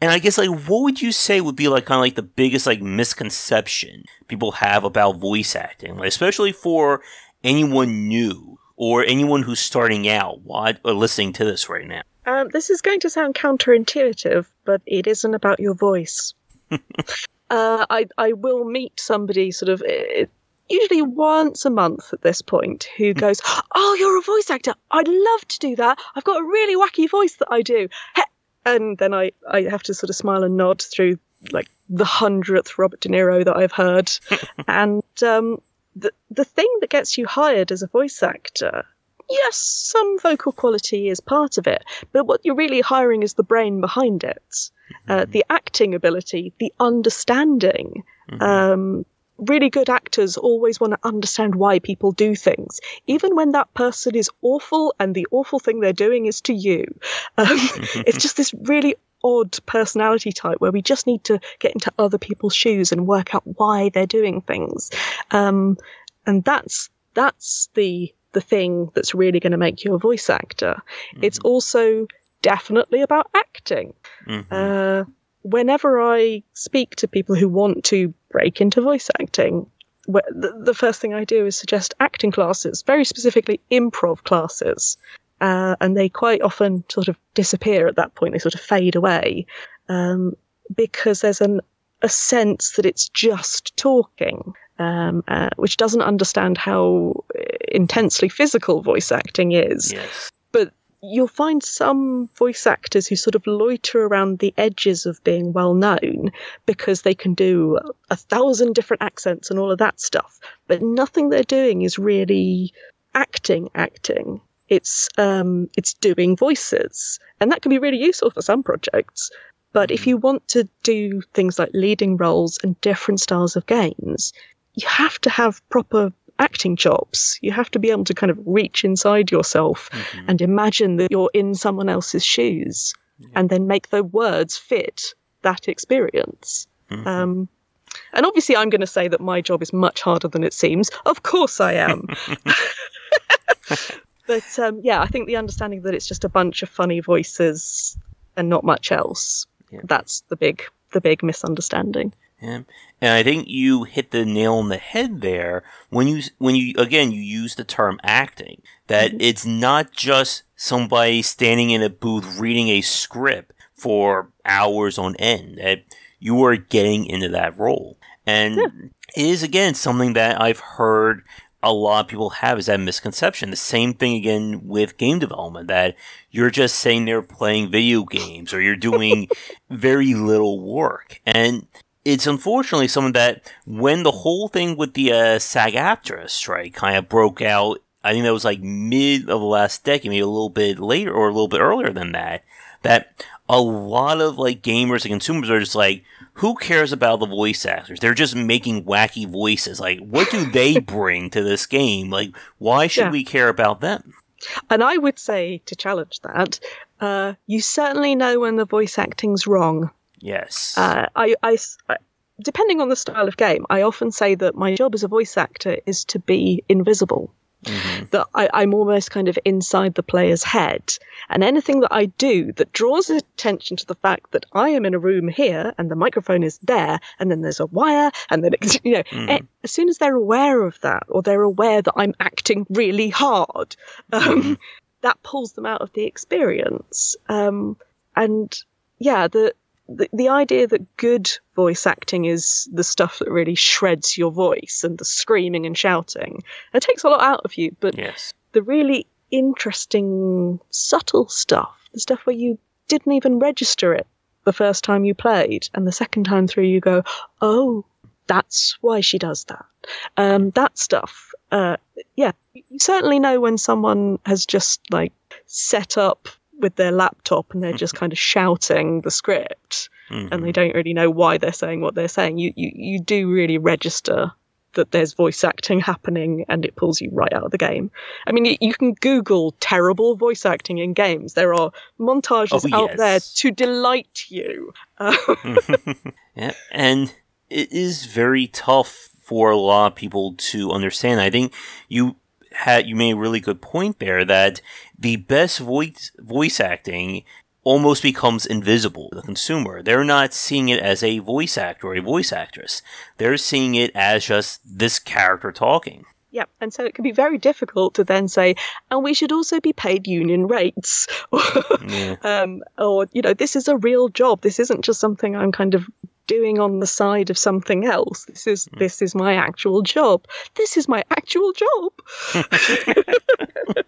and i guess like what would you say would be like kind of like the biggest like misconception people have about voice acting like, especially for anyone new or anyone who's starting out while or listening to this right now um, this is going to sound counterintuitive, but it isn't about your voice. uh, I I will meet somebody sort of. uh, Usually once a month at this point, who goes, "Oh, you're a voice actor. I'd love to do that. I've got a really wacky voice that I do." He-" And then I, I have to sort of smile and nod through like the hundredth Robert De Niro that I've heard. and um, the the thing that gets you hired as a voice actor yes, some vocal quality is part of it, but what you're really hiring is the brain behind it, mm-hmm. uh, the acting ability, the understanding. Mm-hmm. Um, really good actors always want to understand why people do things, even when that person is awful and the awful thing they're doing is to you. Um, it's just this really odd personality type where we just need to get into other people's shoes and work out why they're doing things. Um, and that's that's the the thing that's really going to make you a voice actor. Mm-hmm. It's also definitely about acting. Mm-hmm. Uh, whenever I speak to people who want to break into voice acting, the, first thing I do is suggest acting classes, very specifically improv classes. Uh, and they quite often sort of disappear at that point. They sort of fade away um, because there's an, a sense that it's just talking um, uh, which doesn't understand how intensely physical voice acting is. Yes. You'll find some voice actors who sort of loiter around the edges of being well known because they can do a thousand different accents and all of that stuff. But nothing they're doing is really acting, acting. It's um, it's doing voices, and that can be really useful for some projects. But if mm-hmm. you want to do things like leading roles and different styles of games, you have to have proper acting chops. You have to be able to kind of reach inside yourself mm-hmm. and imagine that you're in someone else's shoes yeah. and then make the words fit that experience. Mm-hmm. Um, and obviously, I'm going to say that my job is much harder than it seems. Of course, I am. but um, yeah, I think the understanding that it's just a bunch of funny voices and not much else. Yeah. That's the big the big misunderstanding. Yeah. And I think you hit the nail on the head there when you when you again you use the term acting that mm-hmm. it's not just somebody standing in a booth reading a script for hours on end that you are getting into that role. And yeah. it is again something that I've heard a lot of people have is that misconception. The same thing again with game development that you're just sitting there playing video games or you're doing very little work. And it's unfortunately something that when the whole thing with the uh, SAG-AFTRA strike kind of broke out, I think that was like mid of the last decade, maybe a little bit later or a little bit earlier than that. That a lot of like gamers and consumers are just like, who cares about the voice actors? They're just making wacky voices. Like, what do they bring to this game? Like, why should yeah. we care about them? And I would say to challenge that, uh, you certainly know when the voice acting's wrong. Yes. Uh, I, I, depending on the style of game, I often say that my job as a voice actor is to be invisible. Mm-hmm. That I, am almost kind of inside the player's head. And anything that I do that draws attention to the fact that I am in a room here and the microphone is there and then there's a wire and then, it, you know, mm-hmm. as soon as they're aware of that or they're aware that I'm acting really hard, um, mm-hmm. that pulls them out of the experience. Um, and yeah, the, the, the idea that good voice acting is the stuff that really shreds your voice and the screaming and shouting. It takes a lot out of you, but yes. the really interesting, subtle stuff, the stuff where you didn't even register it the first time you played, and the second time through you go, oh, that's why she does that. Um, that stuff, uh, yeah, you certainly know when someone has just like set up with their laptop and they're just kind of shouting the script mm-hmm. and they don't really know why they're saying what they're saying, you, you, you do really register that there's voice acting happening and it pulls you right out of the game. I mean, you, you can Google terrible voice acting in games. There are montages oh, out there to delight you. yeah, and it is very tough for a lot of people to understand. I think you had you made a really good point there that the best voice voice acting almost becomes invisible to the consumer. They're not seeing it as a voice actor or a voice actress. They're seeing it as just this character talking. Yeah, and so it can be very difficult to then say, and we should also be paid union rates, yeah. um, or you know, this is a real job. This isn't just something I'm kind of doing on the side of something else. This is mm. this is my actual job. This is my actual job.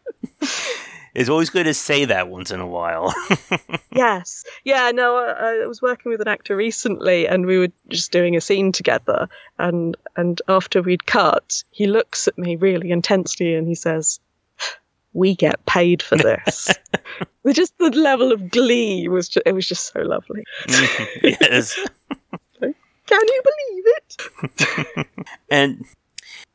it's always good to say that once in a while. yes. Yeah, no, I, I, was working with an actor recently and we were just doing a scene together and and after we'd cut, he looks at me really intensely and he says, we get paid for this. just the level of glee was just, it was just so lovely. yes. Can you believe it? and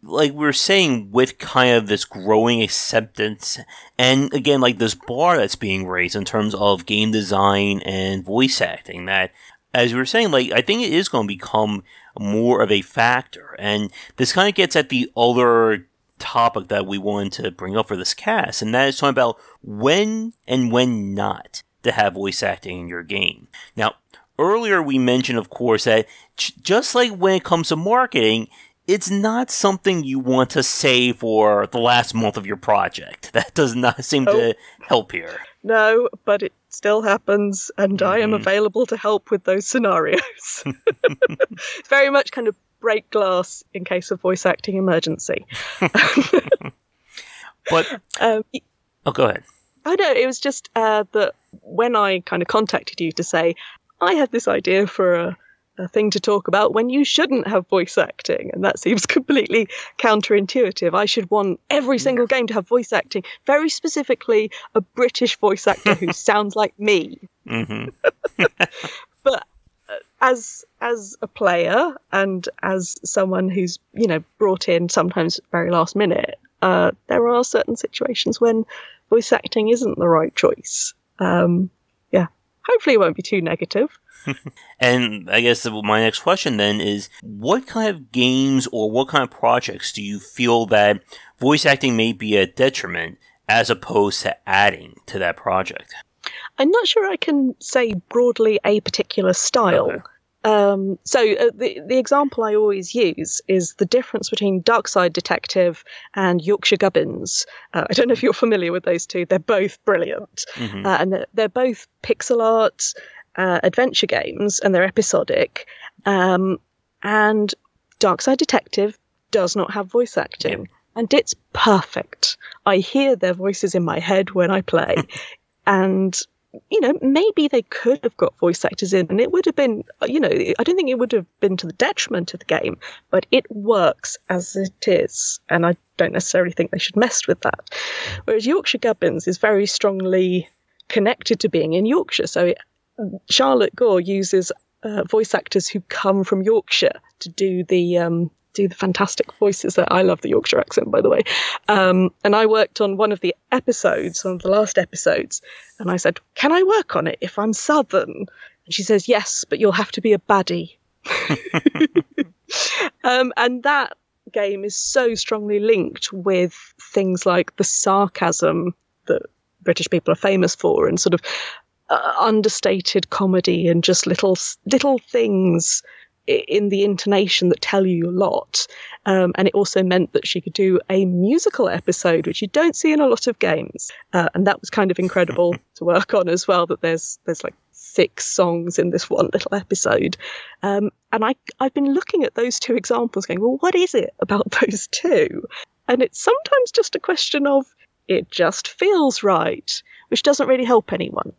like we are saying with kind of this growing acceptance and again like this bar that's being raised in terms of game design and voice acting that as we were saying like i think it is going to become more of a factor and this kind of gets at the other topic that we wanted to bring up for this cast and that is talking about when and when not to have voice acting in your game now earlier we mentioned of course that just like when it comes to marketing it's not something you want to say for the last month of your project. That does not seem oh. to help here. No, but it still happens, and mm-hmm. I am mm-hmm. available to help with those scenarios. it's very much kind of break glass in case of voice acting emergency. but um, oh, go ahead. I know it was just uh, that when I kind of contacted you to say I had this idea for a a thing to talk about when you shouldn't have voice acting. And that seems completely counterintuitive. I should want every single game to have voice acting, very specifically a British voice actor who sounds like me. Mm-hmm. but as as a player and as someone who's you know brought in sometimes very last minute, uh, there are certain situations when voice acting isn't the right choice. Um, yeah, hopefully it won't be too negative. and I guess my next question then is what kind of games or what kind of projects do you feel that voice acting may be a detriment as opposed to adding to that project? I'm not sure I can say broadly a particular style. Okay. Um, so uh, the the example I always use is the difference between Darkside Detective and Yorkshire Gubbins. Uh, I don't know if you're familiar with those two. They're both brilliant, mm-hmm. uh, and they're, they're, both pixel art uh, adventure games, and they're episodic. Um, and Darkside Detective does not have voice acting, and it's perfect. I hear their voices in my head when I play, and you know, maybe they could have got voice actors in, and it would have been, you know, I don't think it would have been to the detriment of the game, but it works as it is, and I don't necessarily think they should mess with that. Whereas Yorkshire Gubbins is very strongly connected to being in Yorkshire, so it Charlotte Gore uses uh, voice actors who come from Yorkshire to do the um, do the fantastic voices. That I love the Yorkshire accent, by the way. Um, and I worked on one of the episodes, one of the last episodes, and I said, "Can I work on it if I'm Southern?" And she says, "Yes, but you'll have to be a baddie." um, and that game is so strongly linked with things like the sarcasm that British people are famous for, and sort of uh, understated comedy and just little little things in the intonation that tell you a lot. Um, and it also meant that she could do a musical episode, which you don't see in a lot of games. Uh, and that was kind of incredible to work on as well. That there's there's like six songs in this one little episode. Um, and I I've been looking at those two examples, going, well, what is it about those two? And it's sometimes just a question of it just feels right which doesn't really help anyone.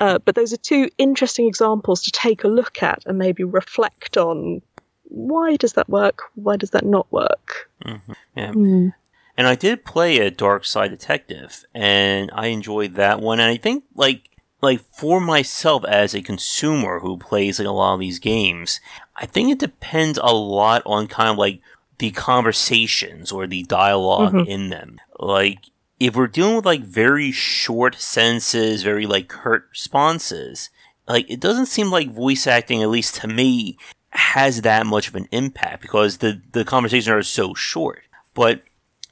uh, but those are two interesting examples to take a look at and maybe reflect on why does that work? Why does that not work? Mm-hmm. Yeah. Mm. And I did play a Darkside Detective, and I enjoyed that one. And I think, like, like for myself as a consumer who plays like a lot of these games, I think it depends a lot on kind of like the conversations or the dialog mm-hmm. in them. Like if we're dealing with like very short sentences, very like curt responses, like it doesn't seem like voice acting, at least to me, has that much of an impact because the the conversations are so short. But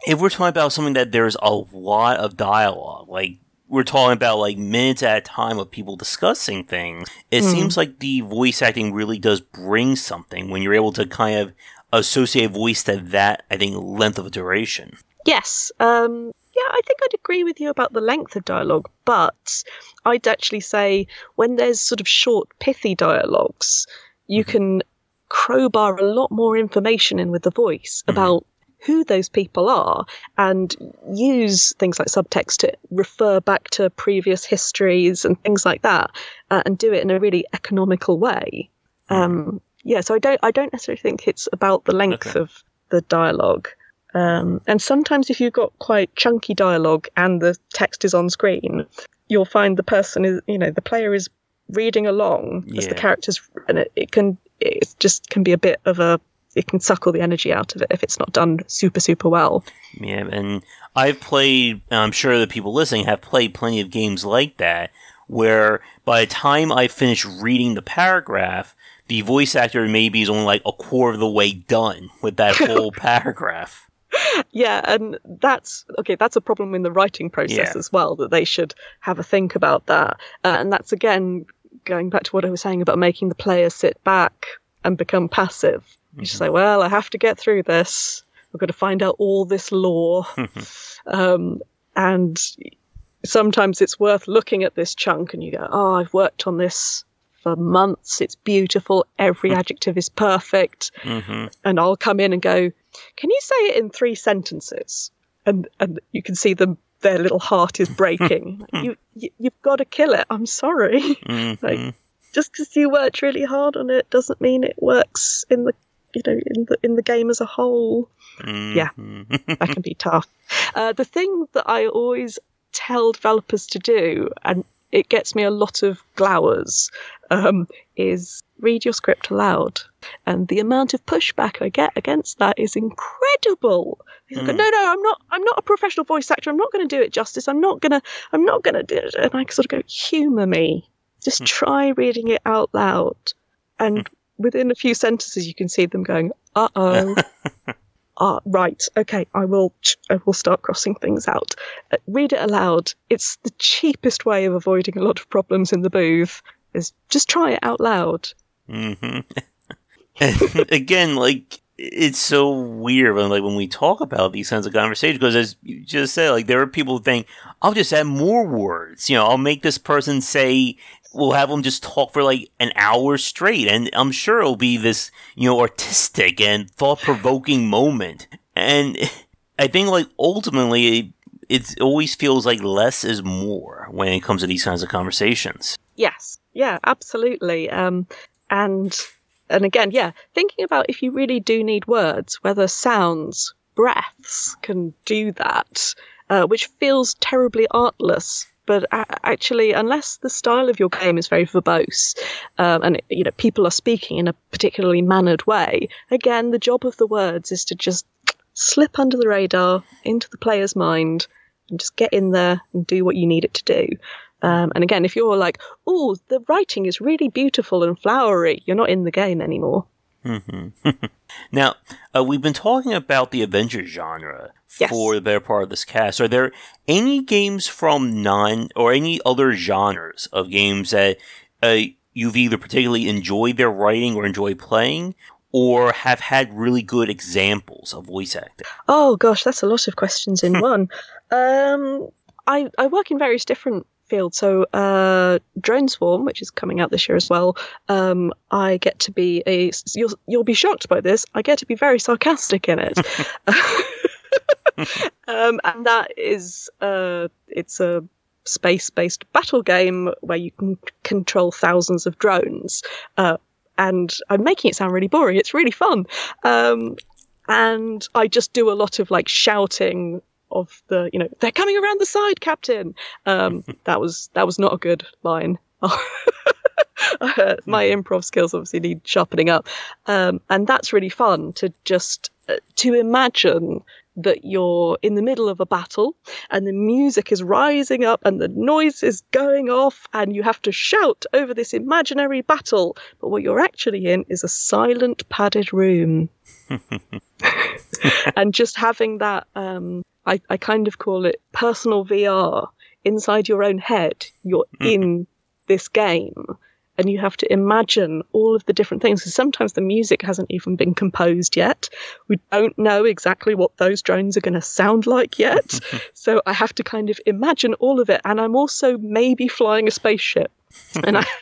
if we're talking about something that there's a lot of dialogue, like we're talking about like minutes at a time of people discussing things, it mm. seems like the voice acting really does bring something when you're able to kind of associate voice to that, I think, length of duration. Yes. Um, yeah, I think I'd agree with you about the length of dialogue, but I'd actually say when there's sort of short, pithy dialogues, you mm-hmm. can crowbar a lot more information in with the voice mm-hmm. about who those people are and use things like subtext to refer back to previous histories and things like that uh, and do it in a really economical way. Mm-hmm. Um, yeah, so I don't I don't necessarily think it's about the length okay. of the dialogue. Um, and sometimes, if you've got quite chunky dialogue and the text is on screen, you'll find the person is, you know, the player is reading along as the characters, and it, it can, it just can be a bit of a, it can suck all the energy out of it if it's not done super, super well. Yeah, and I've played, and I'm sure the people listening have played plenty of games like that, where by the time I finish reading the paragraph, the voice actor maybe is only like a quarter of the way done with that whole paragraph. Yeah, and that's okay. That's a problem in the writing process Yeah. as well. That they should have a think about that. Uh, and that's again going back to what I was saying about making the player sit back and become passive. You just say, "Well, I have to get through this. I've got to find out all this lore." um, and sometimes it's worth looking at this chunk and you go, "Oh, I've worked on this." For months, it's beautiful. Every adjective is perfect hmm and I'll come in and go, "Can you say it in three sentences?" And and you can see them their little heart is breaking. you, you you've got to kill it. I'm sorry. hmm Like- Just because you worked really hard on it doesn't mean it works in the you know in the in the game as a whole. yeah. That can be tough. Uh, the thing that I always tell developers to do, and it gets me a lot of glowers, um, is read your script aloud. And the amount of pushback I get against that is incredible. People go, Mm. no, no, I'm not. I'm not a professional voice actor. I'm not going to do it justice. I'm not gonna. I'm not gonna do it. And I sort of go, humour me. Just Hmm. try reading it out loud. And within a few sentences, you can see them going, uh oh. Ah, right. Okay, I will. I will start crossing things out. Uh, read it aloud. It's the cheapest way of avoiding a lot of problems in the booth. Is just try it out loud. hmm again, like it's so weird when like when we talk about these kinds of conversations because as you just said, like there are people who think I'll just add more words. You know, I'll make this person say. We'll have them just talk for like an hour straight, and I'm sure it'll be this, you know, artistic and thought-provoking moment. And I think, like, ultimately, it always feels like less is more when it comes to these kinds of conversations. Yes. Yeah. Absolutely. Um, and and again, yeah, thinking about if you really do need words, whether sounds, breaths can do that, uh, which feels terribly artless. But actually, unless the style of your game is very verbose, um, and you know people are speaking in a particularly mannered way, again, the job of the words is to just slip under the radar into the player's mind and just get in there and do what you need it to do. Um, and again, if you're like, oh, the writing is really beautiful and flowery, you're not in the game anymore. hmm now, uh, we've been talking about the adventure genre Yes. for the better part of this cast. Are there any games from non or any other genres of games that uh, you've either particularly enjoyed their writing or enjoy playing, or have had really good examples of voice acting? Oh gosh, that's a lot of questions in one. Um, I I work in various different fields. So uh, Drone Swarm, which is coming out this year as well. Um, I get to be a you'll you'll be shocked by this. I get to be very sarcastic in it. um, and that is uh, it's a space-based battle game where you can control thousands of drones. Uh, and I'm making it sound really boring. It's really fun. Um, and I just do a lot of like shouting of the, you know, they're coming around the side, Captain. Um, that was that was not a good line. Uh, my improv skills obviously need sharpening up, um, and that's really fun to just uh, to imagine that you're in the middle of a battle and the music is rising up and the noise is going off and you have to shout over this imaginary battle but what you're actually in is a silent padded room and just having that um, I, I kind of call it personal vr inside your own head you're in this game and you have to imagine all of the different things because sometimes the music hasn't even been composed yet. We don't know exactly what those drones are going to sound like yet. So i have to kind of imagine all of it and i'm also maybe flying a spaceship. And i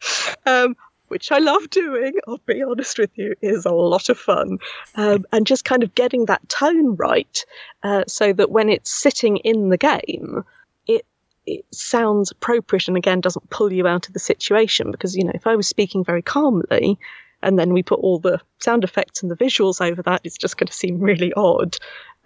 um, which I love doing, I'll be honest with you, is a lot of fun. Um, and just kind of getting that tone right uh, so that when it's sitting in the game, it, it sounds appropriate and again doesn't pull you out of the situation. Because, you know, if I was speaking very calmly, and then we put all the sound effects and the visuals over that, it's just going to seem really odd.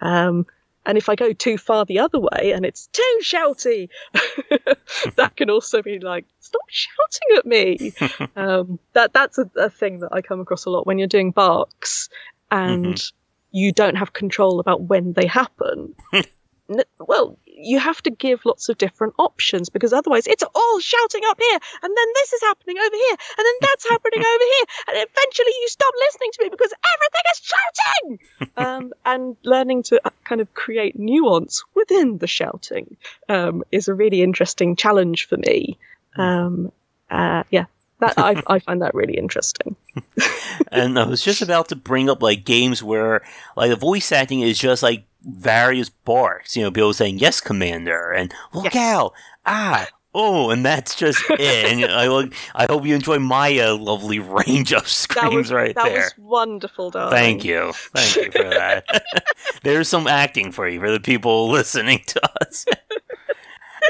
Um, and if I go too far the other way and it's too shouty, that can also be like, stop shouting at me. um, that that's a, a, thing that I come across a lot when you're doing barks and mm-hmm. you don't have control about when they happen. well, you have to give lots of different options because otherwise it's all shouting up here and then this is happening over here and then that's happening over here and eventually you stop listening to me because everything is shouting! Um, and learning to uh, kind of create nuance within the shouting um, is a really interesting challenge for me. Um, uh, yeah that I, I find that really interesting. and I was just about to bring up like games where like the voice acting is just like various barks. You know, people saying "Yes, Commander" and "Look yes. out!" Ah, oh, and that's just it. And I look, I hope you enjoy my uh, lovely range of screams was, right that there. That was wonderful, darling. Thank you, thank you for that. There's some acting for you for the people listening to us.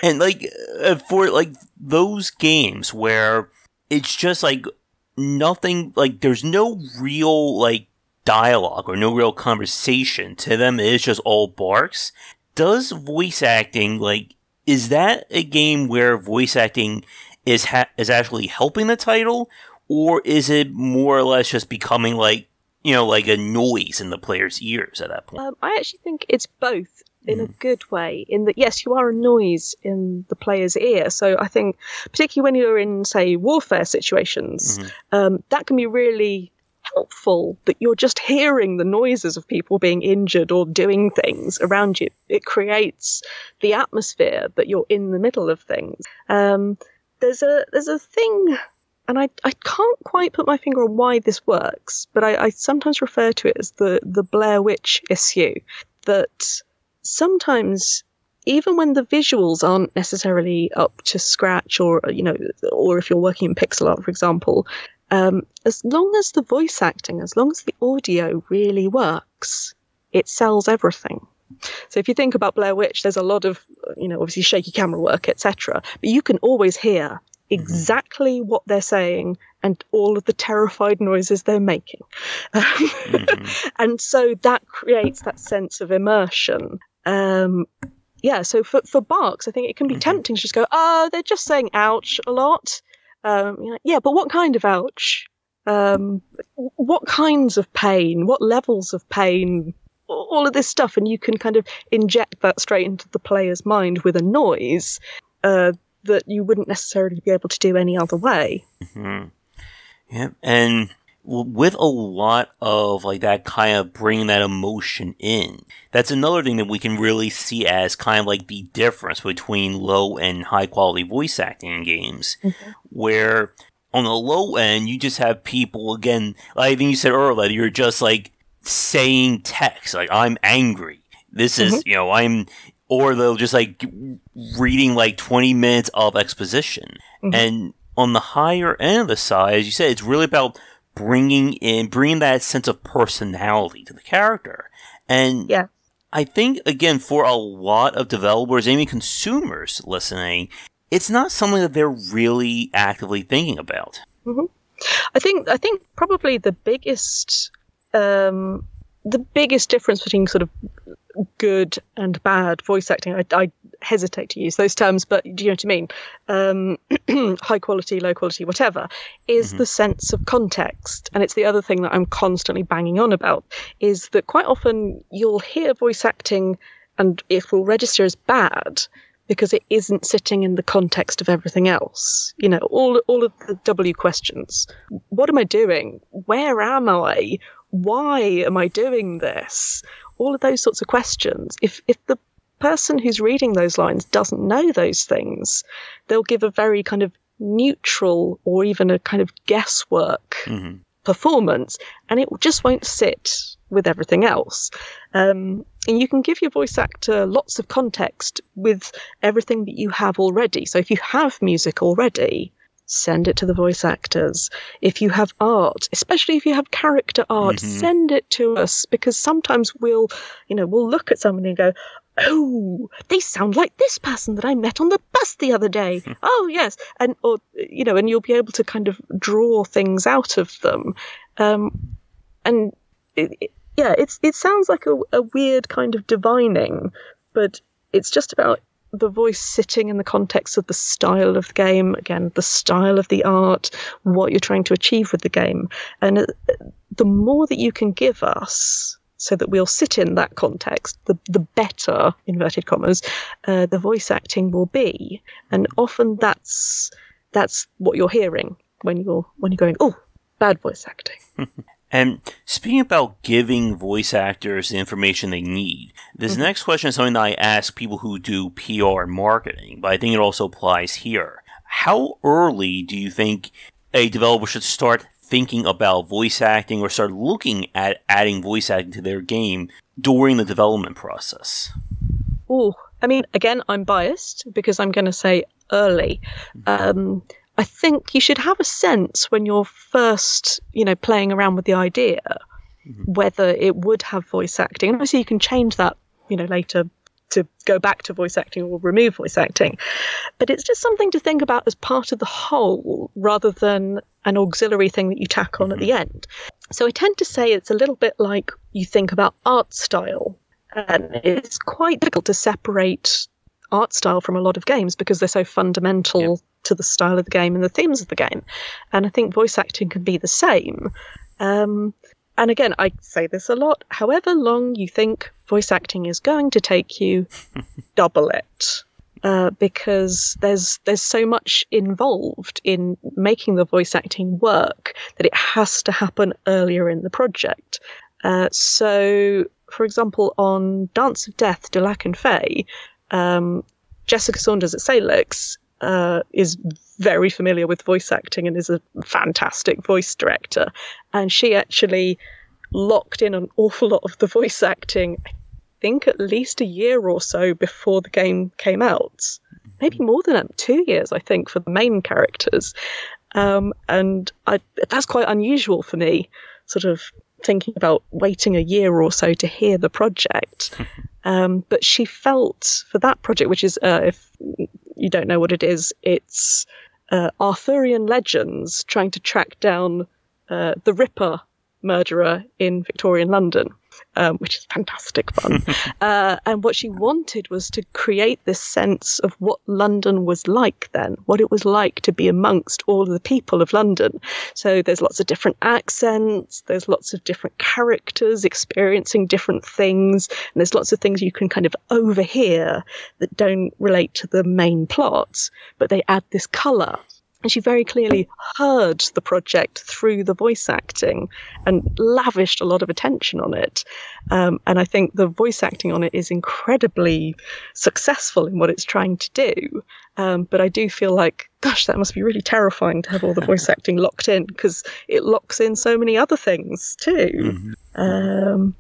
and like uh, for like those games where it's just like nothing like there's no real like dialogue or no real conversation to them. It is just all barks. Does voice acting like is that a game where voice acting is ha- is actually helping the title? Or is it more or less just becoming like you know like a noise in the player's ears at that point? Um, i actually think it's both in mm. a good way in that yes you are a noise in the player's ear. So i think particularly when you're in say warfare situations mm-hmm. um, that can be really helpful that you're just hearing the noises of people being injured or doing things around you it creates the atmosphere that you're in the middle of things um, there's a there's a thing and I, I can't quite put my finger on why this works, but I, I sometimes refer to it as the, the Blair Witch issue. That sometimes even when the visuals aren't necessarily up to scratch or you know or if you're working in pixel art for example um, as long as the voice acting as long as the audio really works it sells everything so if you think about blair witch there's a lot of you know obviously shaky camera work etc but you can always hear mm-hmm. exactly mm-hmm. what they're saying and all of the terrified noises they're making. mm-hmm. And so that creates that sense of immersion um, yeah, so for, for barks, I think it can be mm-hmm. tempting to just go, oh, they're just saying ouch a lot. Um, you know, yeah, but what kind of ouch? Um, what kinds of pain? What levels of pain? All of this stuff, and you can kind of inject that straight into the player's mind with a noise uh, that you wouldn't necessarily be able to do any other way. Mm-hmm. Yeah, and with a lot of like that kind of bringing that emotion in. That's another thing that we can really see as kind of like the difference between low and high quality voice acting in games, mm-hmm. where on the low end you just have people again. Like I think you said earlier, you're just like saying text like I'm angry. This is mm-hmm. you know I'm or they'll just like reading like 20 minutes of exposition mm-hmm. and on the higher end of the side as you said it's really about bringing in bringing that sense of personality to the character. And yeah. I think again for a lot of developers, even consumers listening, it's not something that they're really actively thinking about. Mm-hmm. I think I think probably the biggest um, the biggest difference between sort of good and bad voice acting. I, I, hesitate to use those terms, but do you know what I mean? Um, high quality, low quality, whatever, is mm-hmm. the sense of context. And it's the other thing that I'm constantly banging on about is that quite often you'll hear voice acting and it will register as bad because it isn't sitting in the context of everything else. You know, all all of the W questions. What am I doing? Where am I? Why am I doing this? All of those sorts of questions. If if the person who's reading those lines doesn't know those things, they'll give a very kind of neutral or even a kind of guesswork mm-hmm. performance, and it just won't sit with everything else. Um, and you can give your voice actor lots of context with everything that you have already. So if you have music already, send it to the voice actors. If you have art, especially if you have character art, mm-hmm. send it to us because sometimes we'll, you know, we'll look at somebody and go, oh, they sound like this person that I met on the bus the other day. oh, yes. And, or, you know, and you'll be able to kind of draw things out of them. Um, and it, it, yeah, it's, it sounds like a, a weird kind of divining, but it's just about the voice sitting in the context of the style of the game, again, the style of the art, what you're trying to achieve with the game. And uh, the more that you can give us, so that we'll sit in that context, the, the better, inverted commas, uh, the voice acting will be. And often that's that's what you're hearing when you're when you're going, oh, bad voice acting. And speaking about giving voice actors the information they need, this mm-hmm. next question is something that I ask people who do PR and marketing, but I think it also applies here. How early do you think a developer should start thinking about voice acting or start looking at adding voice acting to their game during the development process? Oh, I mean, again, I'm biased because I'm going to say early. Mm-hmm. I think you should have a sense when you're first, you know, playing around with the idea mm-hmm. whether it would have voice acting. And obviously, you can change that, you know, later to go back to voice acting or remove voice acting. But it's just something to think about as part of the whole rather than an auxiliary thing that you tack on mm-hmm. at the end. So I tend to say it's a little bit like you think about art style. And it's quite difficult to separate art style from a lot of games because they're so fundamental yeah. to the style of the game and the themes of the game. And I think voice acting can be the same. Um, and again, I say this a lot. However long you think voice acting is going to take you, double it. Uh, because there's there's so much involved in making the voice acting work that it has to happen earlier in the project. Uh, so, for example, on Dance of Death, Du Lac and Fey, um, Jessica Saunders at Salix uh, is very familiar with voice acting and is a fantastic voice director. And she actually locked in an awful lot of the voice acting, I think at least a year or so before the game came out. Maybe more than two years, I think, for the main characters. Um, and I, that's quite unusual for me, sort of thinking about waiting a year or so to hear the project. Um, but she felt for that project, which is, uh, if you don't know what it is, it's uh, Arthurian legends trying to track down uh, the Ripper murderer in Victorian London um, which is fantastic fun. uh, and what she wanted was to create this sense of what London was like then, what it was like to be amongst all of the people of London. So there's lots of different accents, there's lots of different characters experiencing different things, and there's lots of things you can kind of overhear that don't relate to the main plot, but they add this colour. And she very clearly heard the project through the voice acting and lavished a lot of attention on it. Um, and I think the voice acting on it is incredibly successful in what it's trying to do. Um, but I do feel like, gosh, that must be really terrifying to have all the voice acting locked in because it locks in so many other things too. Mm-hmm. Um,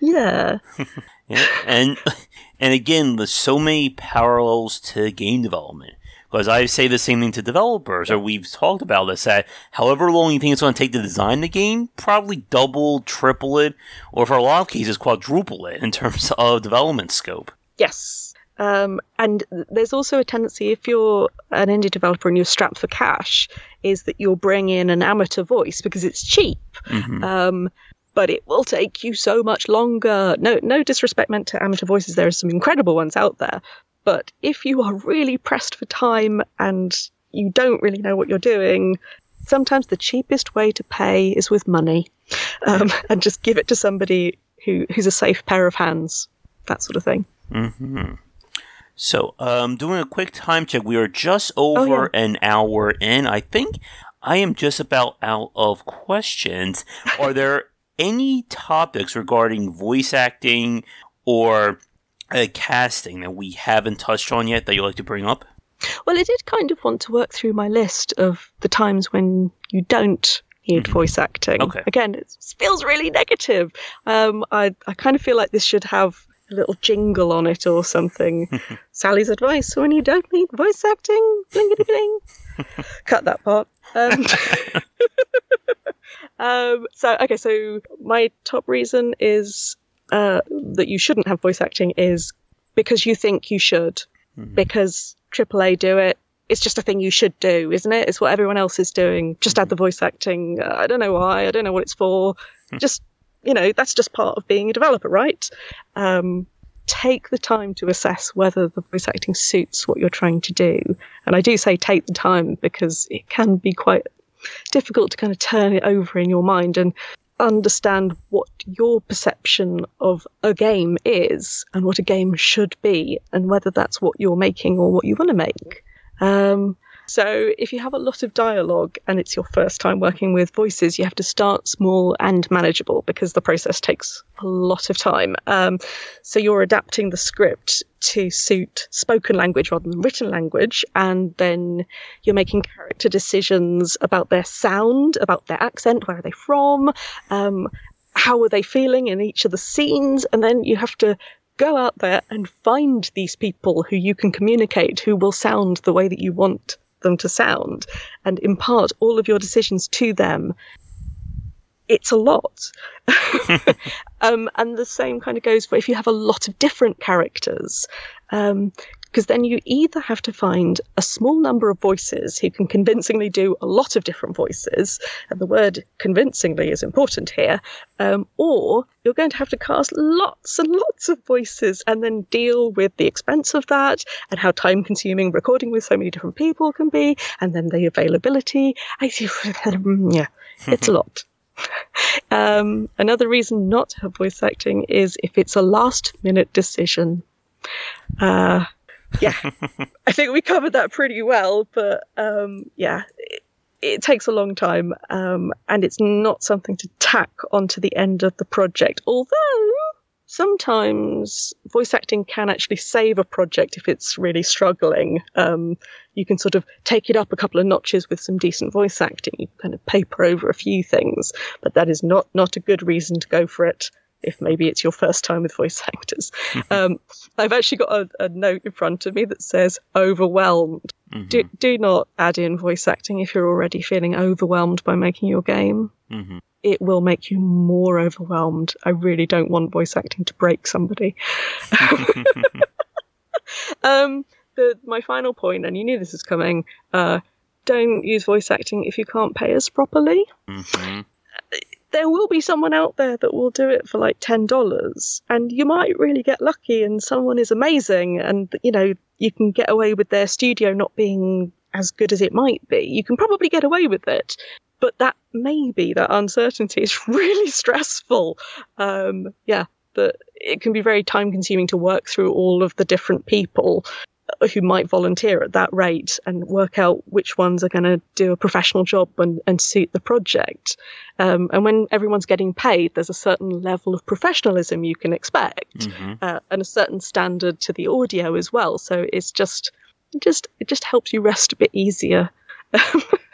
yeah. yeah. And and again, there's so many parallels to game development because I say the same thing to developers, or we've talked about this, that however long you think it's going to take to design the game, probably double, triple it, or for a lot of cases, quadruple it in terms of development scope. Yes. Um, and there's also a tendency, if you're an indie developer and you're strapped for cash, is that you'll bring in an amateur voice because it's cheap. Mm-hmm. Um, but it will take you so much longer. No, no disrespect meant to amateur voices. There are some incredible ones out there, but if you are really pressed for time and you don't really know what you're doing, sometimes the cheapest way to pay is with money um, and just give it to somebody who, who's a safe pair of hands, that sort of thing. Mm-hmm. So, um, doing a quick time check, we are just over oh, yeah. an hour in. I think I am just about out of questions. Are there any topics regarding voice acting or uh, casting that we haven't touched on yet that you'd like to bring up? Well, I did kind of want to work through my list of the times when you don't need mm-hmm. voice acting. Okay. Again, it feels really negative. Um, I, I kind of feel like this should have a little jingle on it or something. Sally's advice when you don't need voice acting. Blingity bling. Cut that part. Um, um, so, okay, so my top reason is uh, that you shouldn't have voice acting is because you think you should, mm-hmm. because AAA do it. It's just a thing you should do, isn't it? It's what everyone else is doing. Just add the voice acting. I don't know why. I don't know what it's for. Hmm. just, you know, that's just part of being a developer, right? Um, take the time to assess whether the voice acting suits what you're trying to do. And I do say take the time because it can be quite difficult to kind of turn it over in your mind and understand what your perception of a game is and what a game should be and whether that's what you're making or what you want to make. Um, so if you have a lot of dialogue and it's your first time working with voices, you have to start small and manageable because the process takes a lot of time. Um, so you're adapting the script to suit spoken language rather than written language, and then you're making character decisions about their sound, about their accent, where are they from, um, how are they feeling in each of the scenes, and then you have to go out there and find these people who you can communicate who will sound the way that you want them to sound and impart all of your decisions to them, it's a lot. um, and the same kind of goes for if you have a lot of different characters. Um, because then you either have to find a small number of voices who can convincingly do a lot of different voices, and the word convincingly is important here, um, or you're going to have to cast lots and lots of voices and then deal with the expense of that and how time consuming recording with so many different people can be, and then the availability. I see, yeah, it's a lot. Um, another reason not to have voice acting is if it's a last minute decision. Uh, yeah, I think we covered that pretty well. But um, yeah, it, it, takes a long time, um, and it's not something to tack onto the end of the project. Although sometimes voice acting can actually save a project if it's really struggling. Um, you can sort of take it up a couple of notches with some decent voice acting. You kind of paper over a few things, but that is not not a good reason to go for it if maybe it's your first time with voice actors. um, I've actually got a, a, note in front of me that says overwhelmed. Mm-hmm. Do, do not add in voice acting if you're already feeling overwhelmed by making your game. Mm-hmm. It will make you more overwhelmed. I really don't want voice acting to break somebody. um, the, my final point, and you knew this was coming, uh, don't use voice acting if you can't pay us properly. Mm-hmm there will be someone out there that will do it for like $10 and you might really get lucky and someone is amazing and you know you can get away with their studio not being as good as it might be. You can probably get away with it but that maybe that uncertainty is really stressful. Um, yeah that it can be very time consuming to work through all of the different people who might volunteer at that rate and work out which ones are going to do a professional job and, and suit the project. Um, and when everyone's getting paid, there's a certain level of professionalism you can expect mm-hmm. uh, and a certain standard to the audio as well. So it's just, just it just helps you rest a bit easier.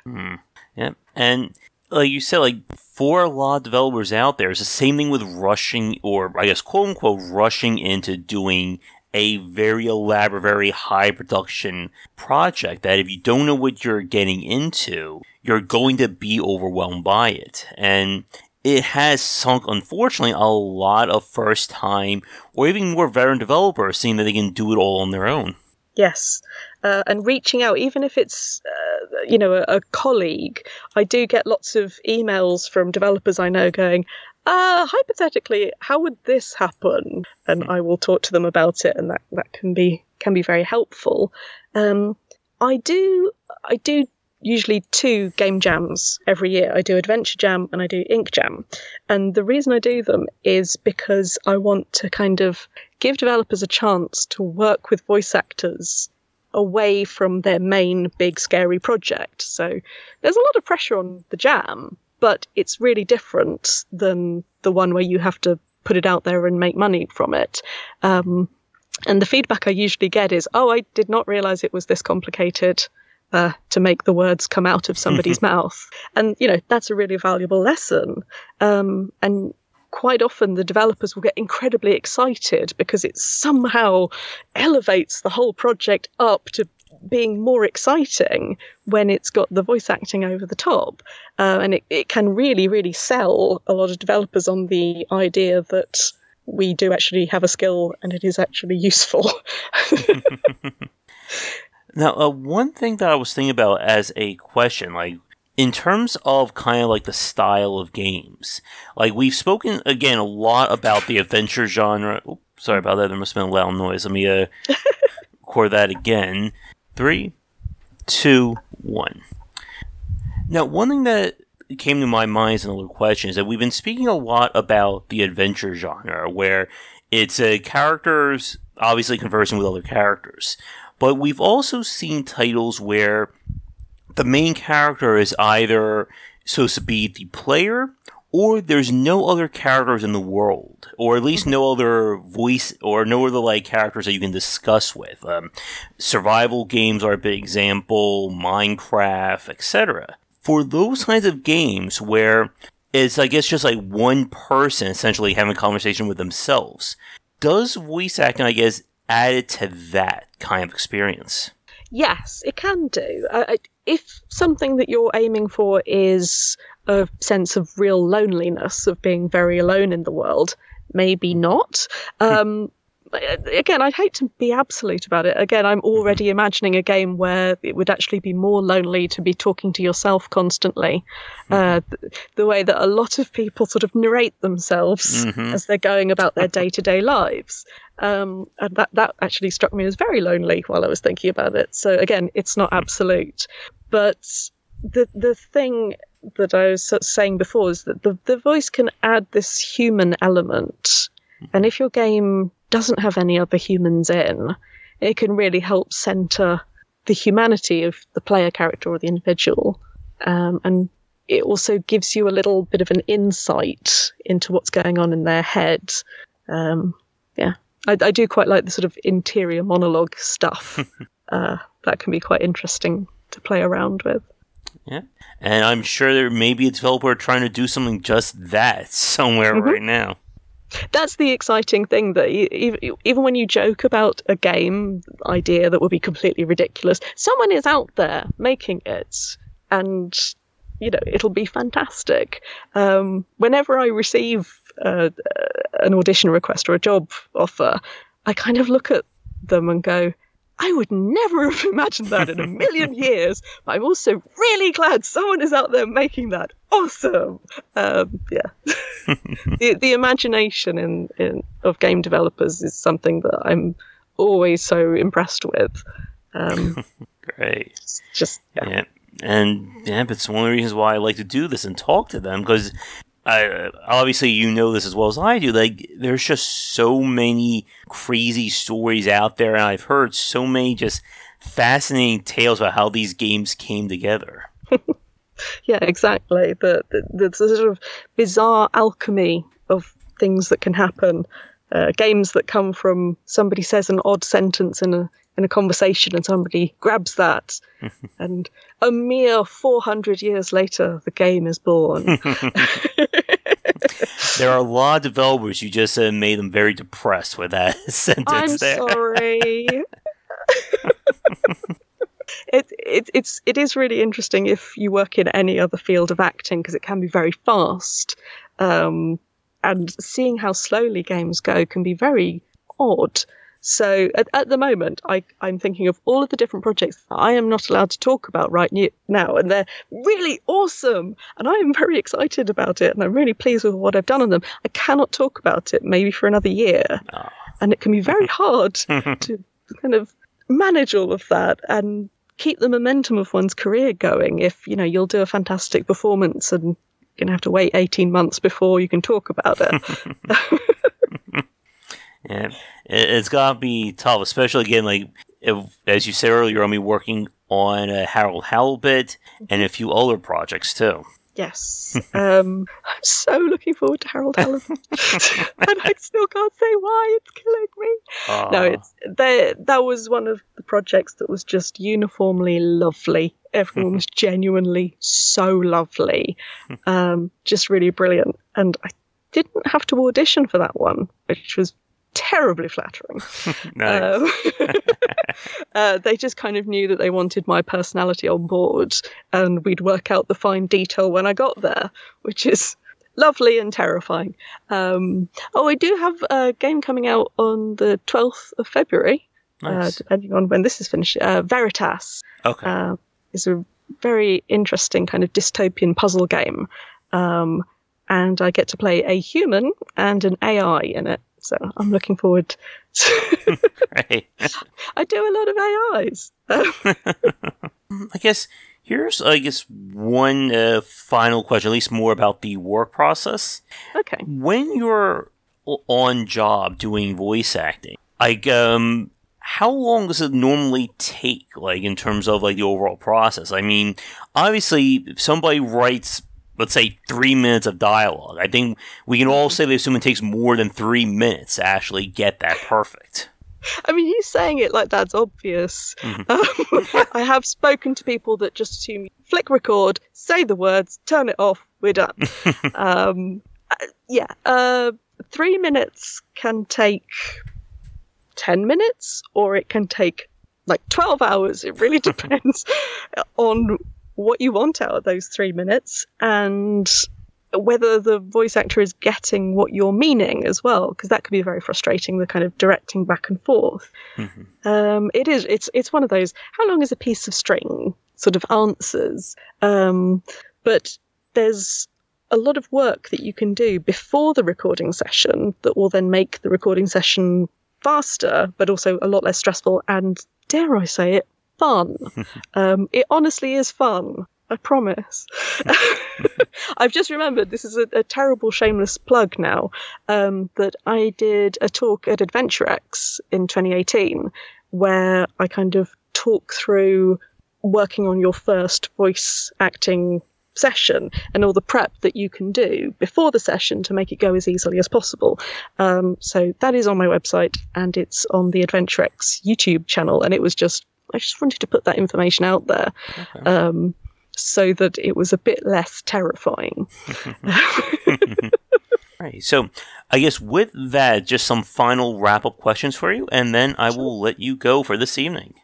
mm. Yeah, and like you said, like for a lot of developers out there, it's the same thing with rushing, or I guess quote unquote rushing into doing a very elaborate, very high production project that if you don't know what you're getting into, you're going to be overwhelmed by it. And it has sunk, unfortunately, a lot of first time or even more veteran developers seeing that they can do it all on their own. Yes. Uh, and reaching out, even if it's, uh, you know, a, a, colleague, I do get lots of emails from developers I know going, uh, hypothetically, how would this happen? And I will talk to them about it, and that, that can be can be very helpful. Um, I do I do usually two game jams every year. I do Adventure Jam and I do Ink Jam, and the reason I do them is because I want to kind of give developers a chance to work with voice actors away from their main big scary project. So there's a lot of pressure on the jam but it's really different than the one where you have to put it out there and make money from it. Um, and the feedback I usually get is, "Oh, I did not realize it was this complicated." Uh, to make the words come out of somebody's mouth, and you know that's a really valuable lesson. Um, and quite often the developers will get incredibly excited because it somehow elevates the whole project up to being more exciting when it's got the voice acting over the top. Uh, and it, it can really, really sell a lot of developers on the idea that we do actually have a skill and it is actually useful. now, uh, one thing that I was thinking about as a question, like in terms of kind of like the style of games, like we've spoken again a lot about the adventure genre. Oops, sorry about that. There must have been a loud noise. Let me uh, record that again. Three, two, one. Now, one thing that came to my mind as another question is that we've been speaking a lot about the adventure genre, where it's uh, characters obviously conversing with other characters. But we've also seen titles where the main character is either supposed to be the player or there's no other characters in the world, or at least no other voice or no other like characters that you can discuss with. Um, survival games are a big example, Minecraft, etc for those kinds of games where it's, I guess, just like one person essentially having a conversation with themselves, does voice acting, I guess, add it to that kind of experience? Yes, it can do. Uh, if something that you're aiming for is a sense of real loneliness, of being very alone in the world, maybe not. Um, again, I'd hate to be absolute about it. Again, I'm already mm-hmm. imagining a game where it would actually be more lonely to be talking to yourself constantly. Uh, the, the, way that a lot of people sort of narrate themselves mm-hmm. as they're going about their day to day lives. Um, and that, that actually struck me as very lonely while I was thinking about it. So, again, it's not absolute. But the, the thing that I was saying before is that the, the voice can add this human element. And if your game doesn't have any other humans in, it can really help center the humanity of the player character or the individual. Um, and it also gives you a little bit of an insight into what's going on in their head. Um, yeah, I, I, do quite like the sort of interior monologue stuff. uh, that can be quite interesting to play around with. Yeah, and I'm sure there may be a developer trying to do something just that somewhere mm-hmm. right now that's the exciting thing that even when you joke about a game idea that would be completely ridiculous, someone is out there making it, and you know it'll be fantastic. Um, whenever I receive uh, an audition request or a job offer, I kind of look at them and go, I would never have imagined that in a million years. But I'm also really glad someone is out there making that awesome. Um, yeah, the the imagination in, in of game developers is something that I'm always so impressed with. Um, Great. Just yeah. yeah. And yeah, but it's one of the reasons why I like to do this and talk to them because I, obviously you know this as well as I do. Like, there's just so many crazy stories out there, and I've heard so many just fascinating tales about how these games came together. yeah, exactly. The, the, the sort of bizarre alchemy of things that can happen. Uh, games that come from somebody says an odd sentence in a in a conversation and somebody grabs that. And a mere 400 years later the game is born. There are a lot of developers you just uh, made them very depressed with that sentence I'm there. sorry. It, it, it's it is really interesting if you work in any other field of acting because it can be very fast. Um, and seeing how slowly games go can be very odd so at, at the moment, I, I'm thinking of all of the different projects that I am not allowed to talk about right now, and they're really awesome, and I am very excited about it, and I'm really pleased with what I've done on them. I cannot talk about it maybe for another year, oh. and it can be very hard to kind of manage all of that and keep the momentum of one's career going. If you know you'll do a fantastic performance and you're gonna have to wait 18 months before you can talk about it. Yeah, it's gotta be tough, especially again, like if, as you said earlier, I'm working on a Harold Halibut and a few other projects too. Yes, um, I'm so looking forward to Harold Halibut, and I still can't say why it's killing me. Uh. No, it's that that was one of the projects that was just uniformly lovely. Everyone was genuinely so lovely, um, just really brilliant, and I didn't have to audition for that one, which was terribly flattering. um, uh, they just kind of knew that they wanted my personality on board, and we'd work out the fine detail when I got there, which is lovely and terrifying. Um, oh, I do have a game coming out on the 12th of February, uh, nice. uh, depending on when this is finished. Uh, Veritas. Okay. Uh, is a very interesting kind of dystopian puzzle game. Um, and I get to play a human and an AI in it. So I'm looking forward to. right. I do a lot of AIs. I guess here's, I guess, one uh, final question, at least more about the work process. Okay. When you're on job doing voice acting, like, um, how long does it normally take, like, in terms of, like, the overall process? I mean, obviously, if somebody writes let's say three minutes of dialogue. I think we can all say they assume it takes more than three minutes to actually get that perfect. I mean, you saying it like that's obvious. Mm-hmm. Um, I have spoken to people that just assume you flick record, say the words, turn it off, we're done. um, uh, yeah, uh, three minutes can take 10 minutes or it can take like 12 hours. It really depends on what you want out of those three minutes and whether the voice actor is getting what you're meaning as well, because that could be very frustrating. The kind of directing back and forth. Mm-hmm. Um, it is. It's it's one of those. How long is a piece of string? Sort of answers. Um, but there's a lot of work that you can do before the recording session that will then make the recording session faster, but also a lot less stressful and, dare I say it, fun. um, it honestly is fun. I promise. I've just remembered this is a, a terrible, shameless plug now. Um, that I did a talk at AdventureX in 2018 where I kind of talk through working on your first voice acting session and all the prep that you can do before the session to make it go as easily as possible. Um, so that is on my website and it's on the AdventureX YouTube channel. And it was just, I just wanted to put that information out there. Okay. Um, so that it was a bit less terrifying. right. So, I guess with that, just some final wrap up questions for you, and then I sure. will let you go for this evening.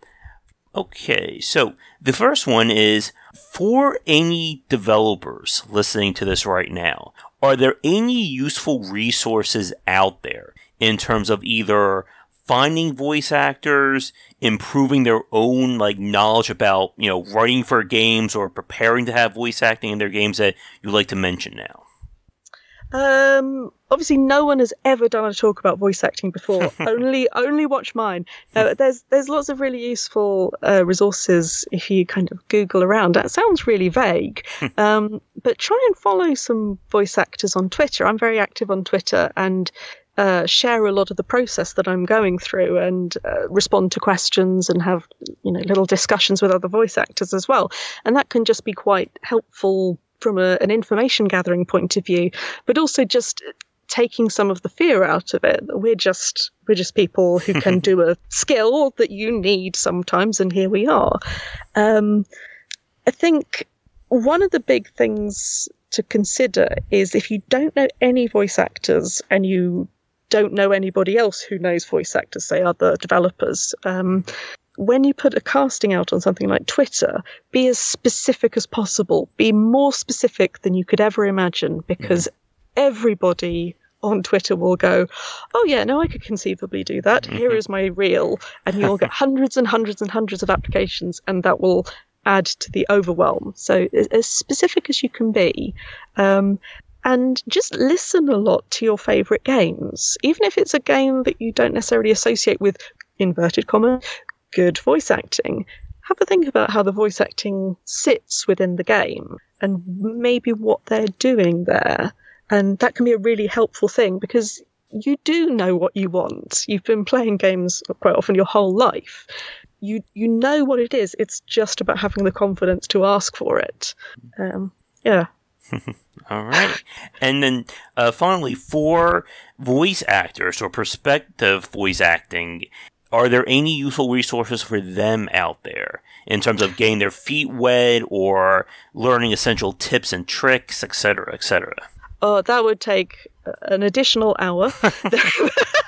Okay, so the first one is for any developers listening to this right now, are there any useful resources out there in terms of either finding voice actors, improving their own like knowledge about you know writing for games or preparing to have voice acting in their games that you'd like to mention now? Um, obviously, no one has ever done a talk about voice acting before. only, only watch mine. Uh, there's, there's lots of really useful uh, resources if you kind of Google around. That sounds really vague, um, but try and follow some voice actors on Twitter. I'm very active on Twitter, and uh, share a lot of the process that I'm going through and uh, respond to questions and have you know little discussions with other voice actors as well. And that can just be quite helpful from a, an information gathering point of view, but also just taking some of the fear out of it. We're just we're just people who can do a skill that you need sometimes, and here we are. Um, I think one of the big things to consider is if you don't know any voice actors and you don't know anybody else who knows voice actors, say other developers. Um, when you put a casting out on something like Twitter, be as specific as possible. Be more specific than you could ever imagine because mm-hmm. everybody on Twitter will go, Oh, yeah, no, I could conceivably do that. Mm-hmm. Here is my reel. And you'll get hundreds and hundreds and hundreds of applications, and that will add to the overwhelm. So, as specific as you can be. Um, and just listen a lot to your favorite games, even if it's a game that you don't necessarily associate with inverted commas good voice acting. Have a think about how the voice acting sits within the game and maybe what they're doing there. And that can be a really helpful thing because you do know what you want. You've been playing games quite often your whole life. You you know what it is. It's just about having the confidence to ask for it. Um, yeah, All right. And then uh, finally, for voice actors or prospective voice acting, are there any useful resources for them out there in terms of getting their feet wet or learning essential tips and tricks, etc., etc.? Oh, that would take an additional hour.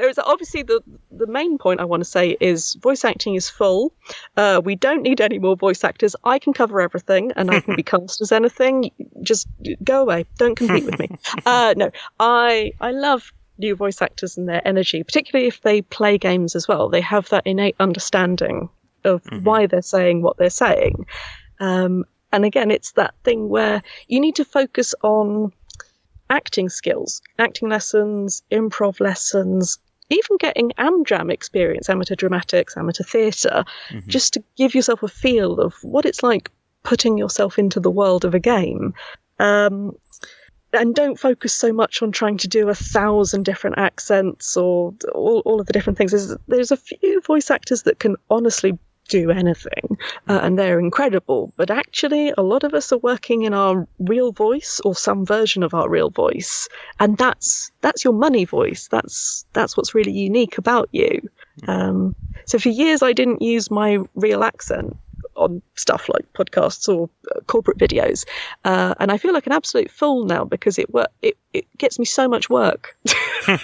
there is obviously the the main point I want to say is voice acting is full. Uh, we don't need any more voice actors. I can cover everything, and I can be cast as anything. Just go away. Don't compete with me. Uh, no, I I love new voice actors and their energy, particularly if they play games as well. They have that innate understanding of mm-hmm. why they're saying what they're saying. Um, and again, it's that thing where you need to focus on acting skills, acting lessons, improv lessons, even getting AmDram experience, amateur dramatics, amateur theatre, mm-hmm. just to give yourself a feel of what it's like putting yourself into the world of a game. Um, and don't focus so much on trying to do a thousand different accents or all, all of the different things. There's, there's a few voice actors that can honestly do anything uh, and they're incredible. But actually a lot of us are working in our real voice or some version of our real voice and that's that's your money voice. That's that's what's really unique about you. Um, so for years i didn't use my real accent on stuff like podcasts or uh, corporate videos, uh, and I feel like an absolute fool now because it it it gets me so much work, and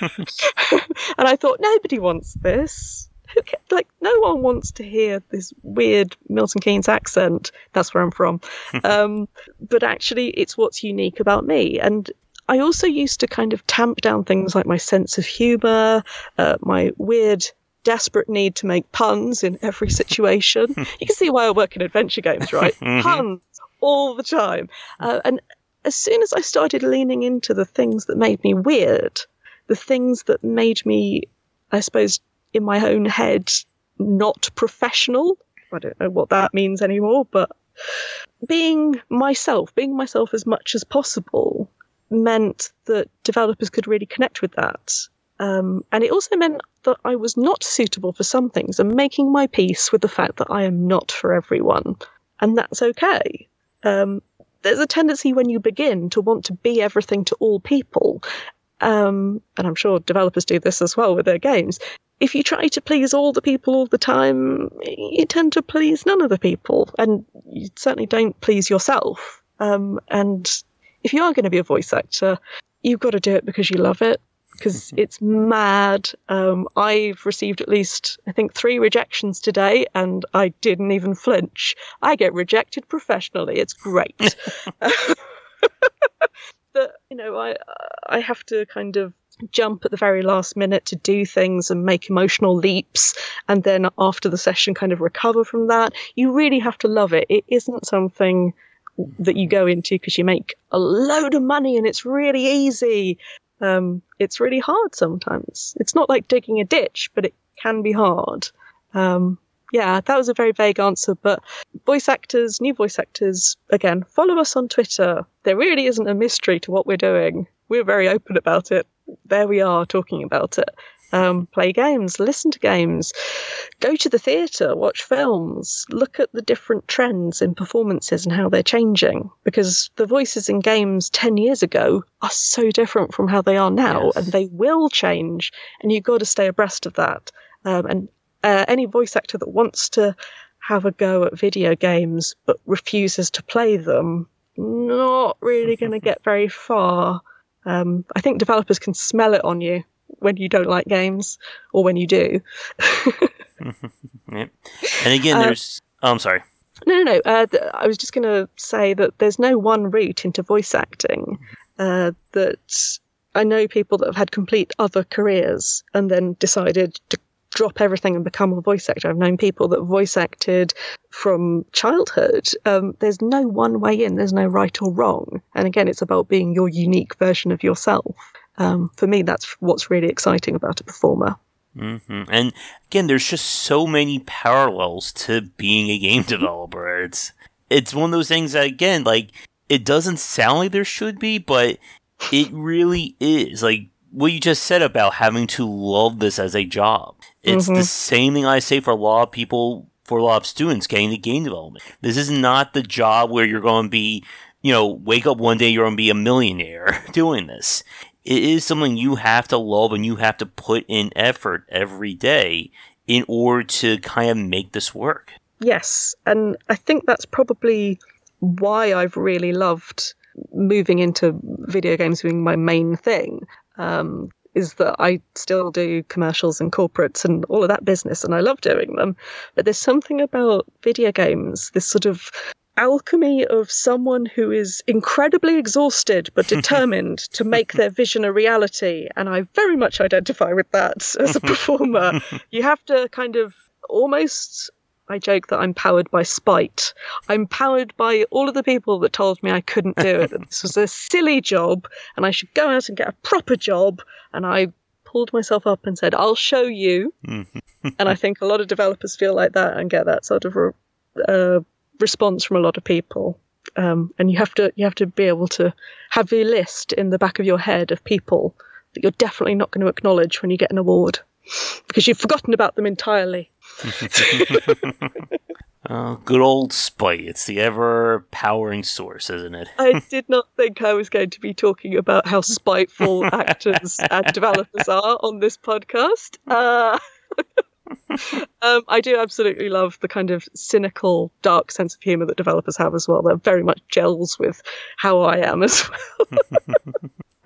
I thought nobody wants this. Like no one wants to hear this weird Milton Keynes accent. That's where I'm from. um, but actually, it's what's unique about me, and I also used to kind of tamp down things like my sense of humour, uh, my weird desperate need to make puns in every situation. you can see why I work in adventure games, right? Mm-hmm. Puns all the time. Uh, and as soon as I started leaning into the things that made me weird, the things that made me, I suppose, in my own head, not professional. I don't know what that means anymore, but being myself, being myself as much as possible, meant that developers could really connect with that. Um, and it also meant that I was not suitable for some things and making my peace with the fact that I am not for everyone. And that's okay. Um, there's a tendency when you begin to want to be everything to all people. Um, and I'm sure developers do this as well with their games. If you try to please all the people all the time, you tend to please none of the people, and you certainly don't please yourself. Um, and if you are going to be a voice actor, you've got to do it because you love it because it's mad. Um, I've received at least, I think, three rejections today, and I didn't even flinch. I get rejected professionally. It's great. but you know, I I have to kind of jump at the very last minute to do things and make emotional leaps and then after the session kind of recover from that you really have to love it it isn't something that you go into because you make a load of money and it's really easy um, it's really hard sometimes. It's not like digging a ditch, but it can be hard. Um, yeah, that was a very vague answer, but voice actors, new voice actors, again, follow us on Twitter. There really isn't a mystery to what we're doing. We're very open about it. There we are talking about it um, play games, listen to games, go to the theatre, watch films, look at the different trends in performances and how they're changing. Because the voices in games 10 years ago are so different from how they are now, yes. and they will change, and you've got to stay abreast of that. Um, and uh, any voice actor that wants to have a go at video games but refuses to play them, not really going to get very far. Um, I think developers can smell it on you when you don't like games or when you do. yep. And again, there's. Uh, oh, I'm sorry. No, no, no. Uh, th- I was just going to say that there's no one route into voice acting. Uh, that I know people that have had complete other careers and then decided to drop everything and become a voice actor. I've known people that voice acted from childhood. Um, there's no one way in, there's no right or wrong. And again, it's about being your unique version of yourself um, for me, that's what's really exciting about a performer. Mm-hmm. And again, there's just so many parallels to being a game developer. It's it's one of those things that again, like it doesn't sound like there should be, but it really is. Like what you just said about having to love this as a job. It's mm-hmm. the same thing I say for a lot of people, for a lot of students getting into game development. This is not the job where you're going to be, you know, wake up one day you're going to be a millionaire doing this it is something you have to love and you have to put in effort every day in order to kind of make this work. Yes, and I think that's probably why I've really loved moving into video games being my main thing. Um, is that I still do commercials and corporates and all of that business, and I love doing them. But there's something about video games, this sort of alchemy of someone who is incredibly exhausted but determined to make their vision a reality. And I very much identify with that as a performer. you have to kind of almost I joke that I'm powered by spite. I'm powered by all of the people that told me I couldn't do it. this was a silly job and I should go out and get a proper job. And I pulled myself up and said, I'll show you. and I think a lot of developers feel like that and get that sort of uh, response from a lot of people. Um, and you have to you have to be able to have a list in the back of your head of people that you're definitely not going to acknowledge when you get an award because you've forgotten about them entirely. oh, good old spite. It's the ever powering source, isn't it? I did not think I was going to be talking about how spiteful actors and developers are on this podcast. Uh, um, I do absolutely love the kind of cynical, dark sense of humor that developers have as well. That very much gels with how I am as well.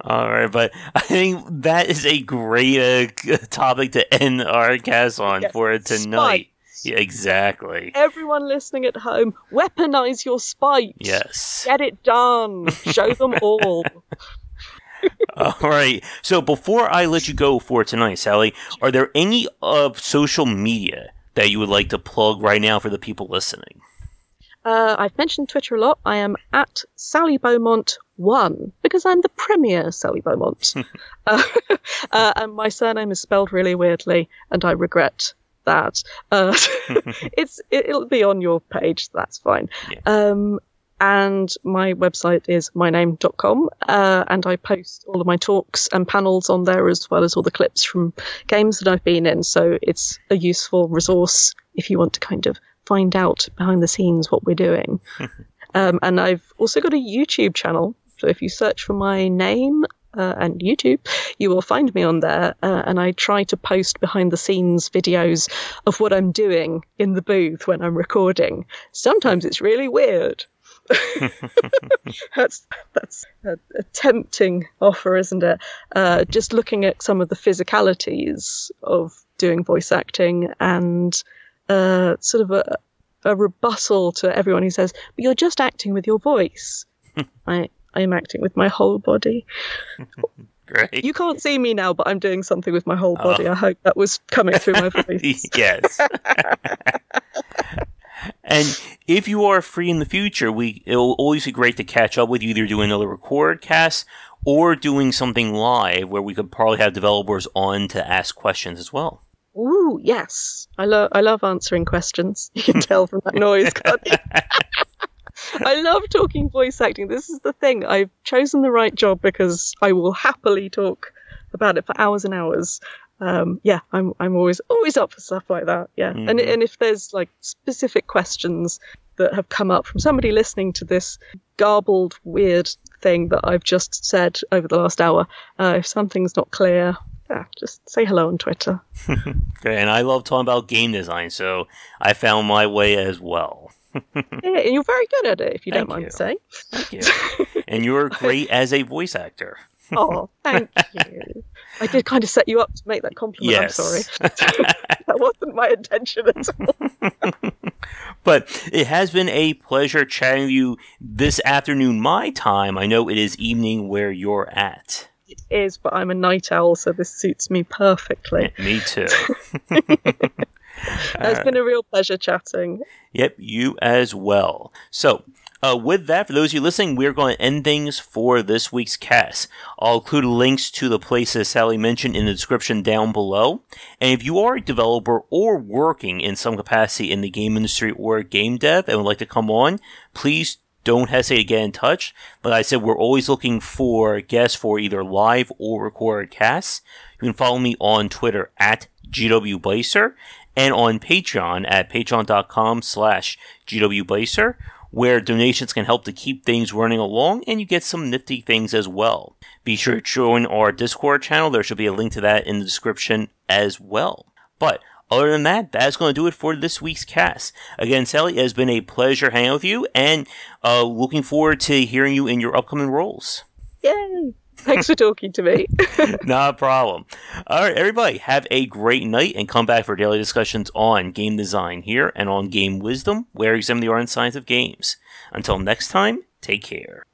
All right, but I think that is a great uh, topic to end our cast on yes, for tonight. Yeah, exactly. Everyone listening at home, weaponize your spite. Yes. Get it done. Show them all. All right. So before I let you go for tonight, Sally, are there any of uh, social media that you would like to plug right now for the people listening? Uh, I've mentioned Twitter a lot. I am at Sally Beaumont one because I'm the premier Sally Beaumont, uh, uh, and my surname is spelled really weirdly, and I regret that. Uh, it's it, will be on your page. That's fine. Yeah. Um, and my website is myname.com uh, and i post all of my talks and panels on there as well as all the clips from games that i've been in so it's a useful resource if you want to kind of find out behind the scenes what we're doing um, and i've also got a youtube channel so if you search for my name uh, and YouTube, you will find me on there. Uh, and I try to post behind the scenes videos of what I'm doing in the booth when I'm recording. Sometimes it's really weird. that's that's a, a, tempting offer, isn't it? Uh, just looking at some of the physicalities of doing voice acting and uh, sort of a, a rebuttal to everyone who says, "But you're just acting with your voice." I I am acting with my whole body. Great. You can't see me now, but I'm doing something with my whole body. Oh. I hope that was coming through my voice. yes. And if you are free in the future, we it'll always be great to catch up with you, either doing another record cast or doing something live where we could probably have developers on to ask questions as well. Ooh, yes. I love I love answering questions. You can tell from that noise, I love talking voice acting. This is the thing. I've chosen the right job because I will happily talk about it for hours and hours um, yeah, I'm I'm always always up for stuff like that. Yeah, mm-hmm. and and if there's like specific questions that have come up from somebody listening to this garbled, weird thing that I've just said over the last hour, uh, if something's not clear, yeah, just say hello on Twitter. okay, and I love talking about game design, so I found my way as well. yeah, and you're very good at it, if you Thank don't mind you. saying. Thank you. and you're great as a voice actor. oh, thank you. I did kind of set you up to make that compliment. Yes. I'm sorry. that wasn't my intention at all. but it has been a pleasure chatting with you this afternoon, my time. I know it is evening where you're at. It is, but I'm a night owl, so this suits me perfectly. me too. it's been uh, a real pleasure chatting. Yep, you as well. So, uh, with that, for those of you listening, we're going to end things for this week's cast. I'll include links to the places Sally mentioned in the description down below. And if you are a developer or working in some capacity in the game industry or game dev and would like to come on, please don't hesitate to get in touch. Like I said, we're always looking for guests for either live or recorded casts. You can follow me on Twitter at GWBycer and on Patreon at patreon.com slash GWBycer where donations can help to keep things running along and you get some nifty things as well. Be sure to join our Discord channel. There should be a link to that in the description as well. But other than that, that's going to do it for this week's cast. Again, Sally, it has been a pleasure hanging with you and uh, looking forward to hearing you in your upcoming roles. Yay! Thanks for talking to me. Not a problem. All right, everybody, have a great night and come back for daily discussions on game design here and on game wisdom, where examine the art and science of games. Until next time, take care.